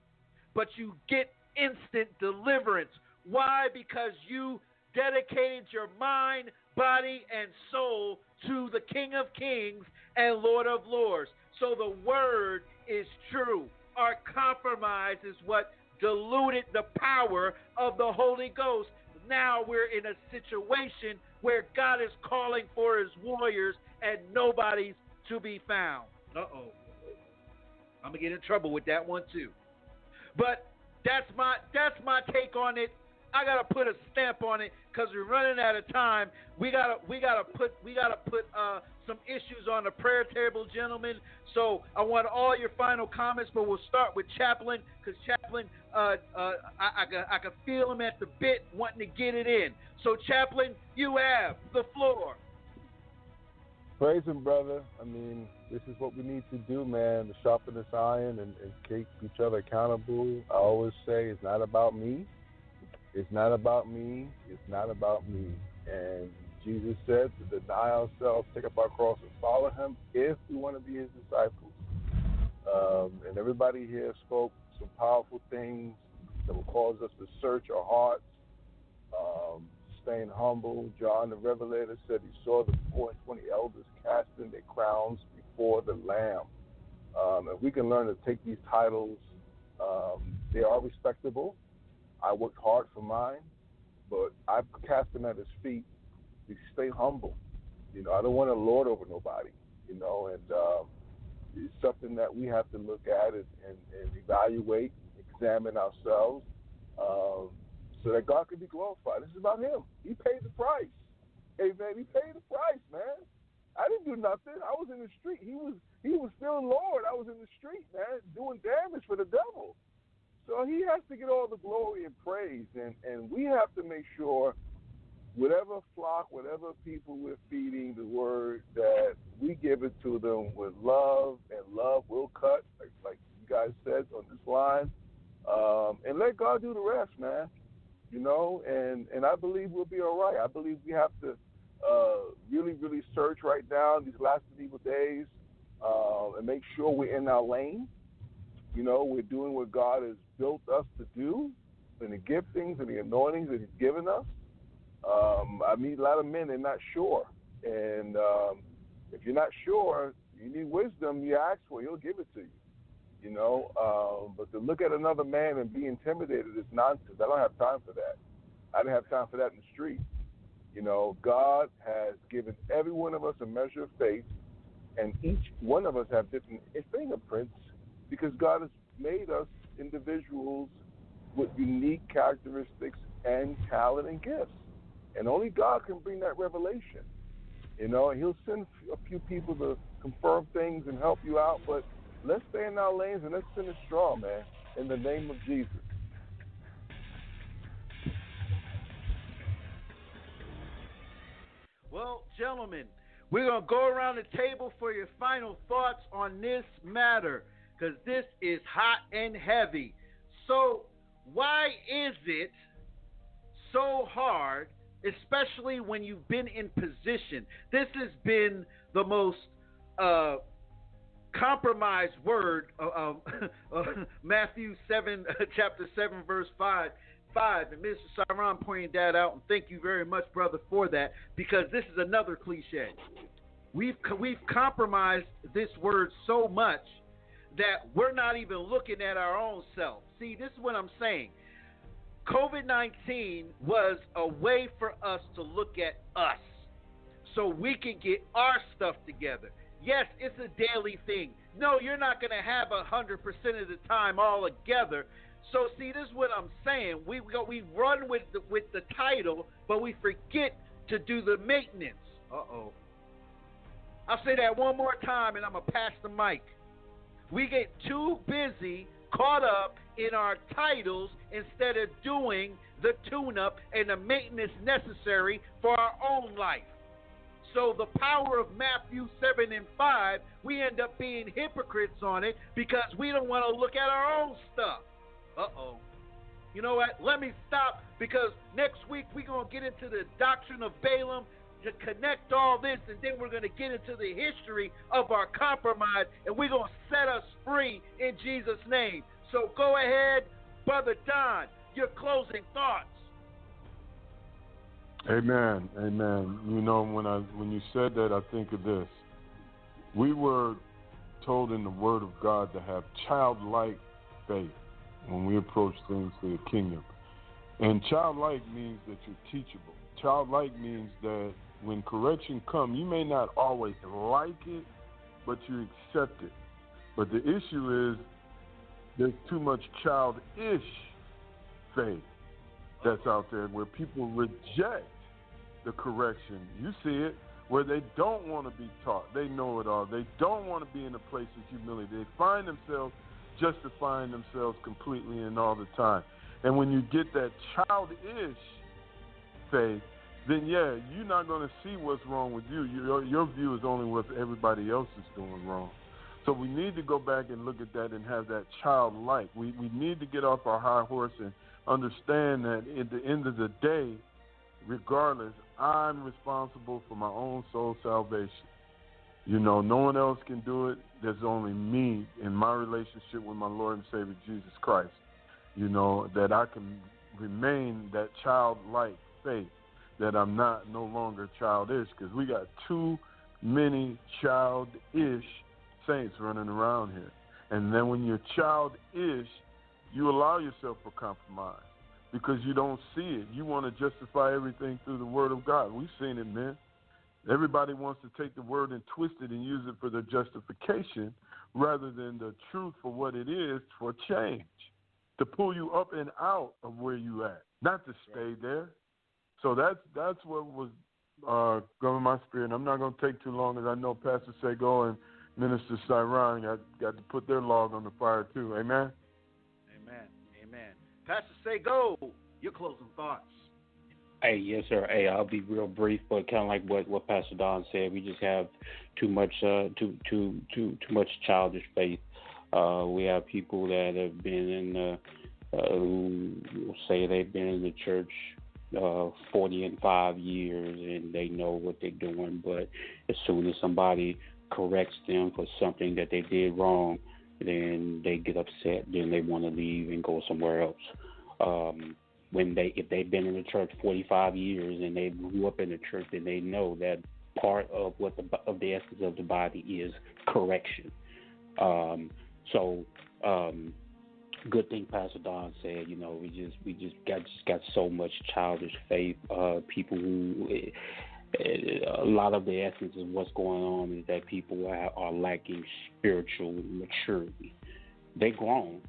But you get instant deliverance. Why? Because you dedicated your mind, body, and soul to the King of Kings and Lord of Lords. So the word is true. Our compromise is what diluted the power of the Holy Ghost. Now we're in a situation where God is calling for his warriors and nobody's to be found. Uh oh. I'm gonna get in trouble with that one too. But that's my that's my take on it. I gotta put a stamp on it because we're running out of time. We gotta we gotta put we gotta put uh, some issues on the prayer table, gentlemen. So I want all your final comments, but we'll start with Chaplain because Chaplain, uh, uh, I, I, I can feel him at the bit wanting to get it in. So Chaplain, you have the floor. Praise him, brother. I mean, this is what we need to do, man, to sharpen this iron and, and keep each other accountable. I always say it's not about me. It's not about me. It's not about me. And Jesus said to deny ourselves, take up our cross, and follow Him if we want to be His disciples. Um, and everybody here spoke some powerful things that will cause us to search our hearts, um, staying humble. John the Revelator said he saw the four and twenty elders casting their crowns before the Lamb. Um, and we can learn to take these titles. Um, they are respectable. I worked hard for mine, but I cast them at his feet to stay humble. You know, I don't want to lord over nobody. You know, and um, it's something that we have to look at and, and, and evaluate, examine ourselves, um, so that God can be glorified. This is about Him. He paid the price. Man, He paid the price, man. I didn't do nothing. I was in the street. He was he was still Lord. I was in the street, man, doing damage for the devil. So he has to get all the glory and praise, and and we have to make sure whatever flock, whatever people we're feeding the word, that we give it to them with love, and love will cut, like, like you guys said on this line, um, and let God do the rest, man. You know, and and I believe we'll be all right. I believe we have to uh, really, really search right now these last and evil days, uh, and make sure we're in our lane. You know, we're doing what God has built us to do, and the giftings and the anointings that He's given us. Um, I meet a lot of men, they're not sure. And um, if you're not sure, you need wisdom, you ask for, it, he'll give it to you. You know, um, but to look at another man and be intimidated is nonsense. I don't have time for that. I didn't have time for that in the street. You know, God has given every one of us a measure of faith, and each one of us have different fingerprints because God has made us individuals with unique characteristics and talent and gifts. And only God can bring that revelation. You know, He'll send a few people to confirm things and help you out, but let's stay in our lanes and let's finish strong, man, in the name of Jesus. Well, gentlemen, we're going to go around the table for your final thoughts on this matter because this is hot and heavy. So, why is it so hard especially when you've been in position. This has been the most uh, compromised word of, Matthew 7, chapter 7, verse 5. 5. And Mr. Saran pointed that out, and thank you very much, brother, for that, because this is another cliche. We've, we've compromised this word so much that we're not even looking at our own self. See, this is what I'm saying. COVID 19 was a way for us to look at us so we can get our stuff together. Yes, it's a daily thing. No, you're not going to have a 100% of the time all together. So, see, this is what I'm saying. We go, we run with the, with the title, but we forget to do the maintenance. Uh oh. I'll say that one more time and I'm going to pass the mic. We get too busy, caught up in our titles instead of doing the tune up and the maintenance necessary for our own life. So, the power of Matthew 7 and 5, we end up being hypocrites on it because we don't want to look at our own stuff. Uh oh. You know what? Let me stop because next week we're going to get into the doctrine of Balaam to connect all this, and then we're going to get into the history of our compromise, and we're going to set us free in Jesus' name. So go ahead, Brother Don, your closing thoughts. Amen. Amen. You know, when I when you said that, I think of this. We were told in the Word of God to have childlike faith when we approach things for the kingdom. And childlike means that you're teachable. Childlike means that when correction comes, you may not always like it, but you accept it. But the issue is there's too much childish faith that's out there where people reject the correction. You see it where they don't want to be taught. They know it all. They don't want to be in a place of humility. They find themselves justifying themselves completely and all the time. And when you get that childish faith, then yeah, you're not going to see what's wrong with you. Your, your view is only what everybody else is doing wrong. So we need to go back and look at that and have that childlike. We we need to get off our high horse and understand that at the end of the day, regardless, I'm responsible for my own soul salvation. You know, no one else can do it. There's only me in my relationship with my Lord and Savior Jesus Christ. You know, that I can remain that childlike faith, that I'm not no longer childish, because we got too many childish saints running around here. And then when you're childish, you allow yourself for compromise because you don't see it. You want to justify everything through the Word of God. We've seen it, man. Everybody wants to take the Word and twist it and use it for their justification rather than the truth for what it is for change, to pull you up and out of where you at, not to stay there. So that's that's what was uh, going my spirit. And I'm not going to take too long, as I know Pastor Sego and Minister Cyron got got to put their log on the fire too. Amen. Amen. Amen. Pastor Sego. Your closing thoughts. Hey, yes, sir. Hey, I'll be real brief, but kind of like what, what Pastor Don said, we just have too much, uh, too too too too much childish faith. Uh, we have people that have been in the, uh, who say they've been in the church uh, 40 and five years, and they know what they're doing. But as soon as somebody corrects them for something that they did wrong, then they get upset. Then they want to leave and go somewhere else. Um, when they if they've been in the church 45 years and they grew up in the church, then they know that part of what the of the essence of the body is correction. Um, so um, good thing Pastor Don said. You know, we just we just got just got so much childish faith. Uh, people who a lot of the essence of what's going on is that people are, are lacking spiritual maturity. They grown.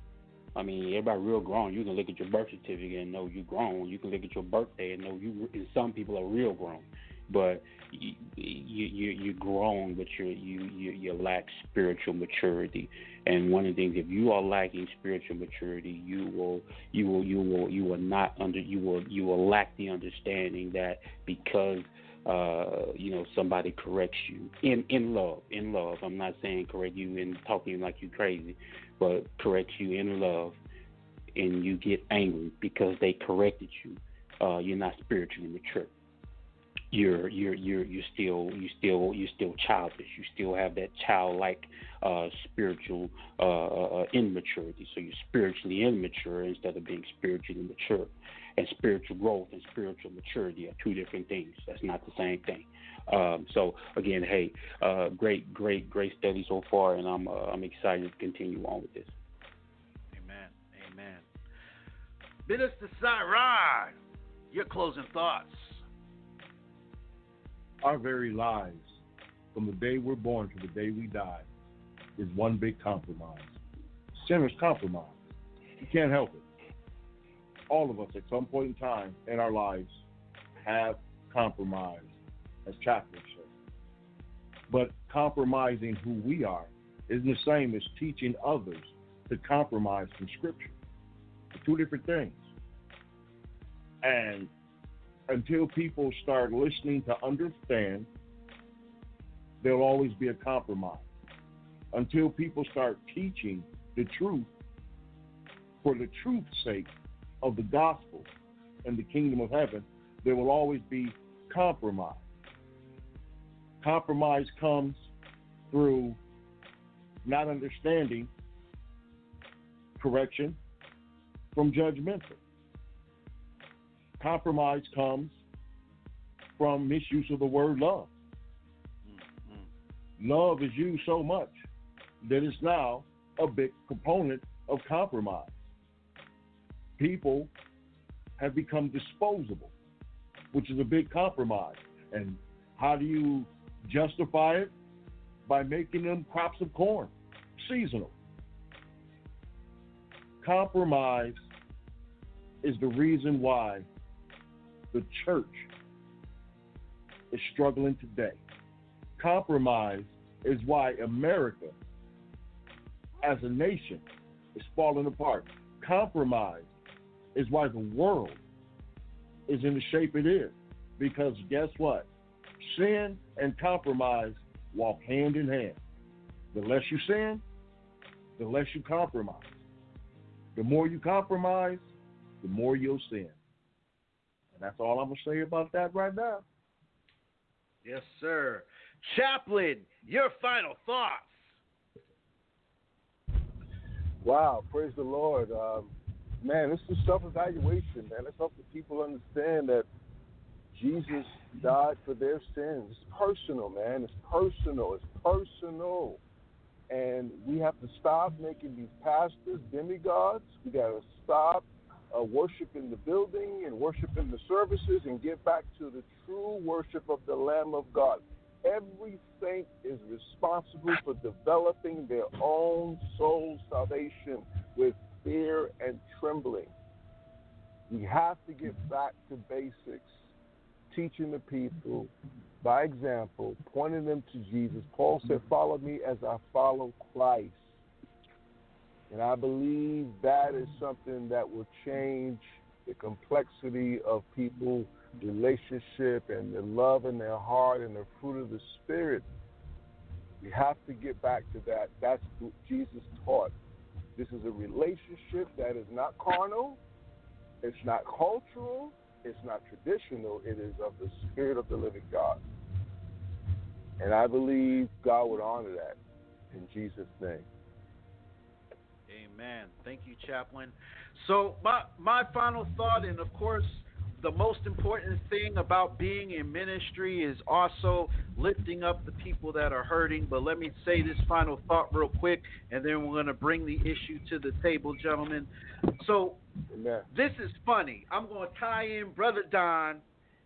I mean, everybody real grown. You can look at your birth certificate and know you grown. You can look at your birthday and know you. And some people are real grown, but you you you're grown, but you you you lack spiritual maturity. And one of the things, if you are lacking spiritual maturity, you will you will you will you will not under you will you will lack the understanding that because uh, you know, somebody corrects you in in love, in love. I'm not saying correct you in talking like you're crazy, but correct you in love, and you get angry because they corrected you. Uh, you're not spiritually mature. You're you're you're you're still you still you're still childish. You still have that childlike uh, spiritual uh, uh, immaturity. So you're spiritually immature instead of being spiritually mature and spiritual growth and spiritual maturity are two different things. That's not the same thing. Um, so again, hey, uh, great, great, great study so far, and I'm uh, I'm excited to continue on with this. Amen. Amen. Minister Cyron, your closing thoughts. Our very lives, from the day we're born to the day we die, is one big compromise. Sinners compromise. You can't help it all of us at some point in time in our lives have compromised, as Chaplain said. But compromising who we are isn't the same as teaching others to compromise from Scripture. They're two different things. And until people start listening to understand, there'll always be a compromise. Until people start teaching the truth for the truth's sake, of the gospel and the kingdom of heaven, there will always be compromise. Compromise comes through not understanding correction from judgmental. Compromise comes from misuse of the word love. Mm-hmm. Love is used so much that it's now a big component of compromise people have become disposable, which is a big compromise. And how do you justify it? By making them crops of corn, seasonal. Compromise is the reason why the church is struggling today. Compromise is why America as a nation is falling apart. Compromise is why the world is in the shape it is. Because guess what? Sin and compromise walk hand in hand. The less you sin, the less you compromise. The more you compromise, the more you'll sin. And that's all I'm going to say about that right now. Yes, sir. Chaplain, your final thoughts. Wow, praise the Lord. Um, man, this is self evaluation, man. Let's help the people understand that Jesus died for their sins. It's personal, man. It's personal. It's personal. And we have to stop making these pastors demigods. We got to stop uh, worshiping the building and worship in the services and get back to the true worship of the Lamb of God. Every saint is responsible for developing their own soul salvation with fear and trembling. We have to get back to basics, teaching the people by example, pointing them to Jesus. Paul said, Follow me as I follow Christ. And I believe that is something that will change the complexity of people's relationship and the love in their heart and the fruit of the Spirit. We have to get back to that. That's what Jesus taught. This is a relationship that is not carnal, it's not cultural, it's not traditional, it is of the Spirit of the living God. And I believe God would honor that in Jesus' name. Amen. Thank you, Chaplain. So my my final thought, and of course, the most important thing about being in ministry is also lifting up the people that are hurting. But let me say this final thought real quick, and then we're going to bring the issue to the table, gentlemen. So Amen. this is funny. I'm going to tie in Brother Don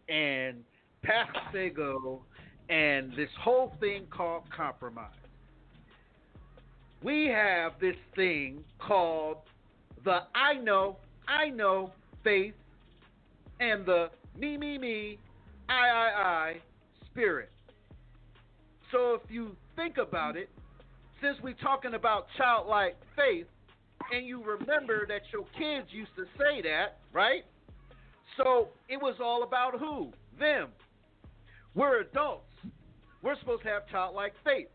and Pastor Sego and this whole thing called compromise. We have this thing called the I know, I know faith and the me, me, me, I, I, I spirit. So if you think about it, since we're talking about childlike faith, and you remember that your kids used to say that, right? So it was all about who? Them. We're adults. We're supposed to have childlike faith.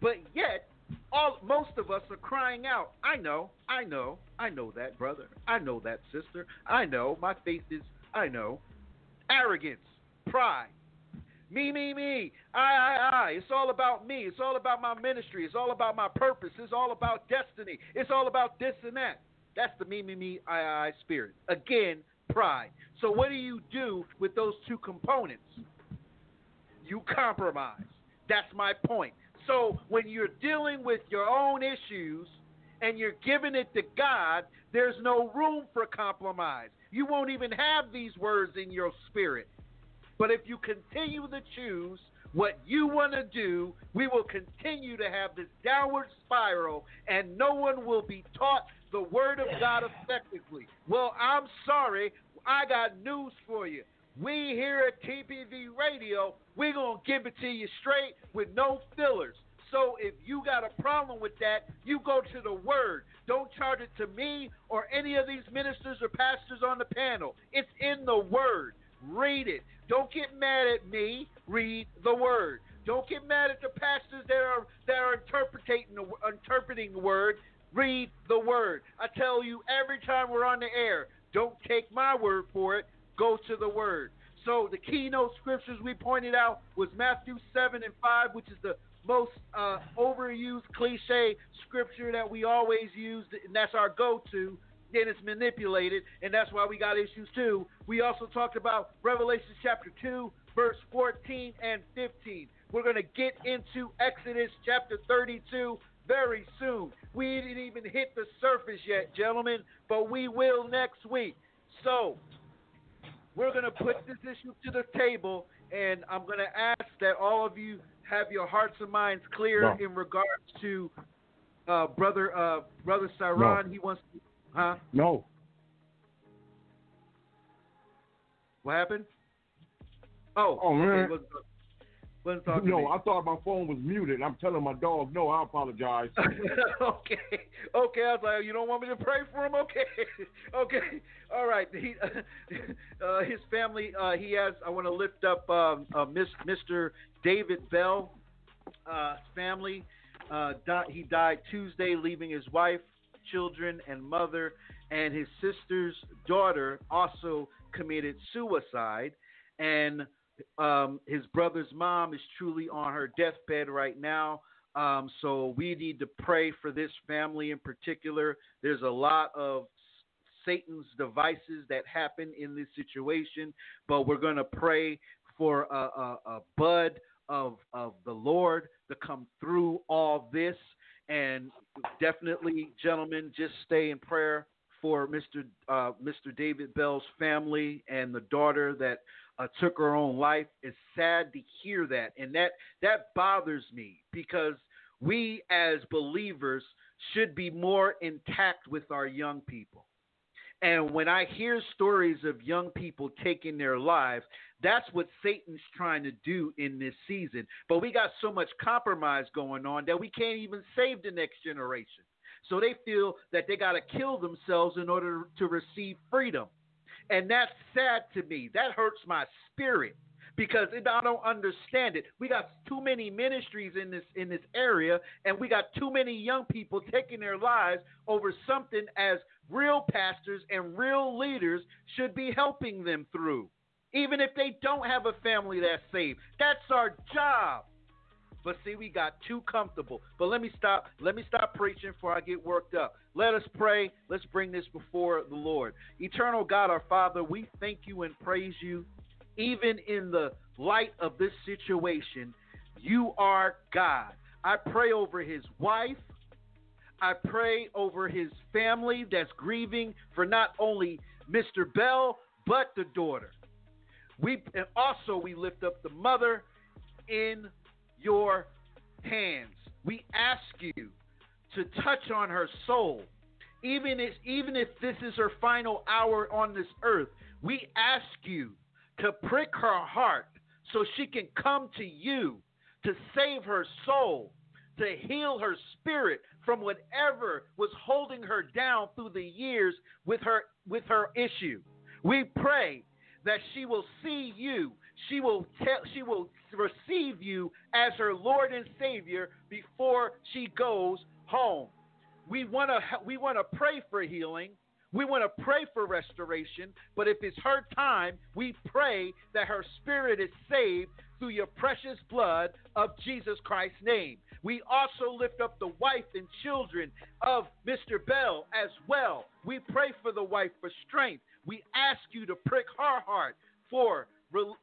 But yet, all most of us are crying out, I know, I know, I know that brother. I know that sister. I know my faith is I know. Arrogance, pride. Me, me, me. I, I, I. It's all about me. It's all about my ministry. It's all about my purpose. It's all about destiny. It's all about this and that. That's the me, me, me, I, I spirit. Again, pride. So, what do you do with those two components? You compromise. That's my point. So, when you're dealing with your own issues and you're giving it to God, there's no room for compromise. You won't even have these words in your spirit. But if you continue to choose what you want to do, we will continue to have this downward spiral and no one will be taught the word of God effectively. Well, I'm sorry. I got news for you. We here at TPV Radio, we're going to give it to you straight with no fillers. So if you got a problem with that, you go to the word. Don't charge it to me or any of these ministers or pastors on the panel. It's in the word. Read it. Don't get mad at me. Read the word. Don't get mad at the pastors that are that are interpreting the interpreting the word. Read the word. I tell you every time we're on the air, don't take my word for it. Go to the word. So the keynote scriptures we pointed out was Matthew 7 and 5, which is the most uh, overused cliche scripture that we always use, and that's our go-to. Then it's manipulated, and that's why we got issues too. We also talked about Revelation chapter 2, verse 14 and 15. We're going to get into Exodus chapter 32 very soon. We didn't even hit the surface yet, gentlemen, but we will next week. So, we're going to put this issue to the table, and I'm going to ask that all of you have your hearts and minds clear No. in regards to uh, brother uh, brother Saran. No. He wants, to, huh? No. What happened? Oh, Oh, man. Okay, wasn't, wasn't talking to No, me. I thought my phone was muted. I'm telling my dog, no, I apologize. okay, okay. I was like, you don't want me to pray for him? Okay, okay. All right. He, uh, his family. Uh, he has. I want to lift up um, uh, Miss, Mr. David Bell. Uh, family. Uh, di- he died Tuesday, leaving his wife, children, and mother, and his sister's daughter also committed suicide. And Um, his brother's mom is truly on her deathbed right now. Um, so we need to pray for this family in particular. There's a lot of Satan's devices that happen in this situation, but we're going to pray for a, a, a bud of of the Lord to come through all this. And definitely, gentlemen, just stay in prayer for Mr. Uh, Mr. David Bell's family and the daughter that uh, took her own life. It's sad to hear that, and that that bothers me because we as believers should be more intact with our young people. And when I hear stories of young people taking their lives, that's what Satan's trying to do in this season. But we got so much compromise going on that we can't even save the next generation. So they feel that they got to kill themselves in order to receive freedom. And that's sad to me. That hurts my spirit because I don't understand it. We got too many ministries in this in this area, and we got too many young people taking their lives over something as real pastors and real leaders should be helping them through, even if they don't have a family that's saved. That's our job. But see, we got too comfortable. But let me stop. Let me stop preaching before I get worked up. Let us pray. Let's bring this before the Lord. Eternal God, our Father, we thank you and praise you even in the light of this situation, you are God. I pray over his wife. I pray over his family that's grieving for not only Mr. Bell, but the daughter. We and also we lift up the mother in your hands. We ask you to touch on her soul. Even if even if this is her final hour on this earth, we ask you to prick her heart so she can come to you to save her soul, to heal her spirit from whatever was holding her down through the years with her with her issue. We pray that she will see you, she will tell, she will receive you as her Lord and Savior before she goes home. We want to we want to pray for healing. We want to pray for restoration, but if it's her time, we pray that her spirit is saved through your precious blood of Jesus Christ's name. We also lift up the wife and children of Mr. Bell as well. We pray for the wife for strength. We ask you to prick her heart for,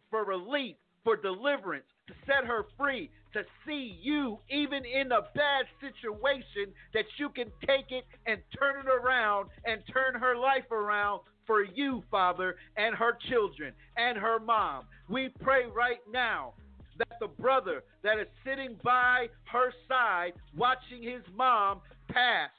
for relief, for deliverance, to set her free, to see you, even in a bad situation, that you can take it and turn it around and turn her life around for you, Father, and her children and her mom. We pray right now that the brother that is sitting by her side watching his mom pass,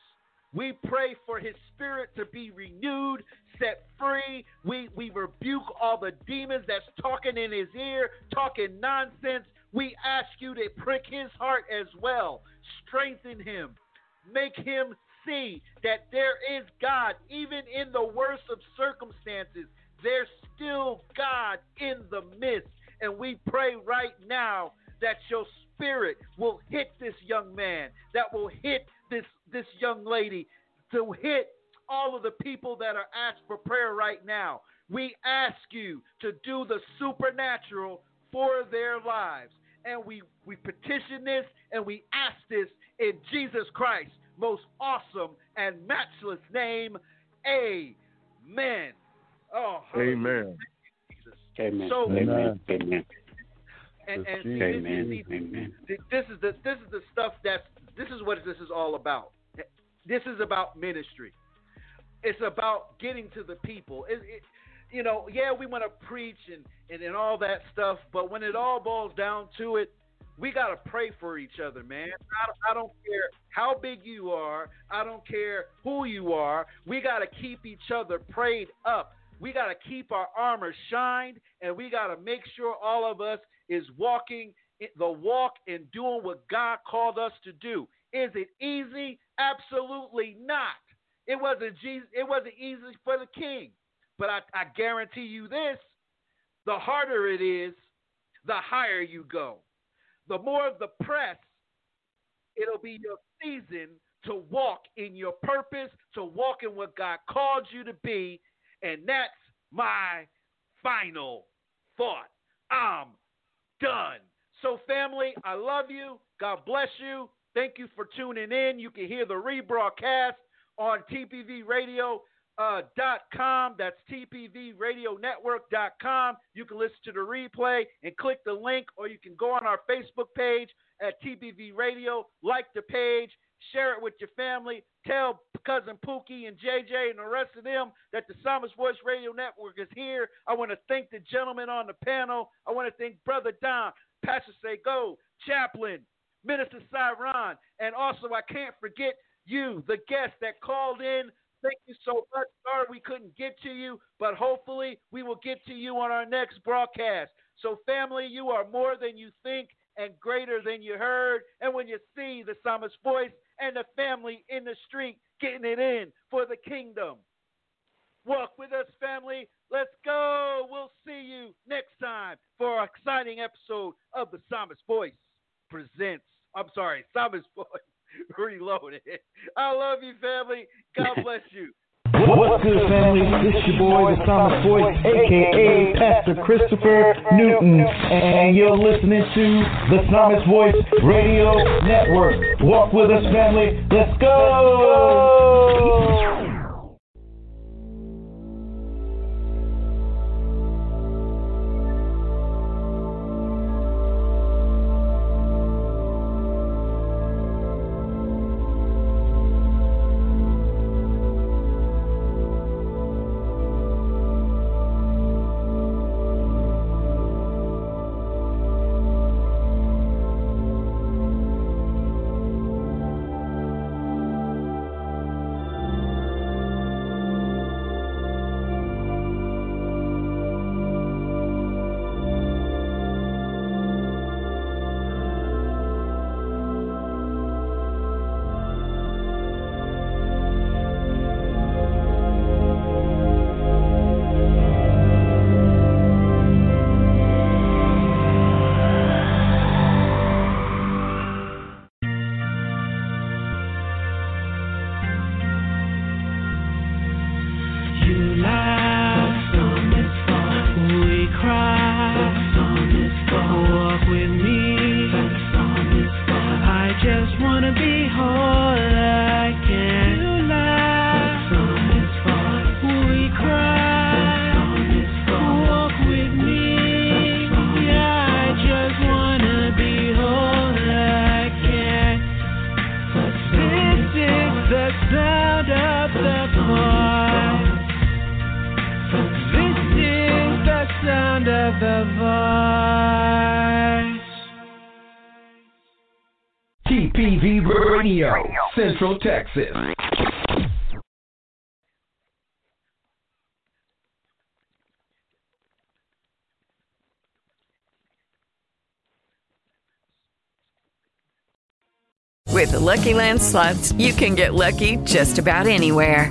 we pray for his spirit to be renewed, set free. We, we rebuke all the demons that's talking in his ear, talking nonsense. We ask you to prick his heart as well, strengthen him, make him see that there is God, even in the worst of circumstances. There's still God in the midst. And we pray right now that your spirit will hit this young man, that will hit this, this young lady, to hit all of the people that are asked for prayer right now. We ask you to do the supernatural for their lives. And we, we petition this and we ask this in Jesus Christ's most awesome and matchless name. Amen. Oh, Amen. Amen. So, amen. Amen. And, and see, amen. This, amen. This is the this is the stuff that's this is what this is all about. This is about ministry. It's about getting to the people. It, it, you know, yeah, we want to preach and, and, and all that stuff, but when it all boils down to it, we got to pray for each other, man. I, I don't care how big you are, I don't care who you are. We got to keep each other prayed up. We got to keep our armor shined, and we got to make sure all of us is walking the walk and doing what God called us to do. Is it easy? Absolutely not. It wasn't Jesus, it wasn't easy for the king. But I, I guarantee you this the harder it is, the higher you go. The more of the press, it'll be your season to walk in your purpose, to walk in what God called you to be. And that's my final thought. I'm done. So, family, I love you. God bless you. Thank you for tuning in. You can hear the rebroadcast on TPVRadio.com. Uh. That's TPVRadioNetwork.com. You can listen to the replay and click the link, or you can go on our Facebook page at TPV Radio, like the page, share it with your family, tell cousin Pookie and JJ and the rest of them that the Psalmist Voice Radio Network is here. I want to thank the gentlemen on the panel. I want to thank Brother Don, Pastor Sego, Chaplain, Minister Cyron, and also I can't forget you, the guest that called in. Thank you so much. Sorry we couldn't get to you, but hopefully we will get to you on our next broadcast. So, family, you are more than you think and greater than you heard. And when you see the psalmist's voice and the family in the street getting it in for the kingdom, walk with us, family. Let's go. We'll see you next time for our exciting episode of the Psalmist Voice presents. I'm sorry, Psalmist Voice reloaded. I love you, family. God bless you. What's good, family? This your boy, the Psalmist Voice, aka Pastor Christopher Newton, and you're listening to the Psalmist Voice Radio Network. Walk with us, family. Let's go! Central Texas. With the Lucky Land slots, you can get lucky just about anywhere.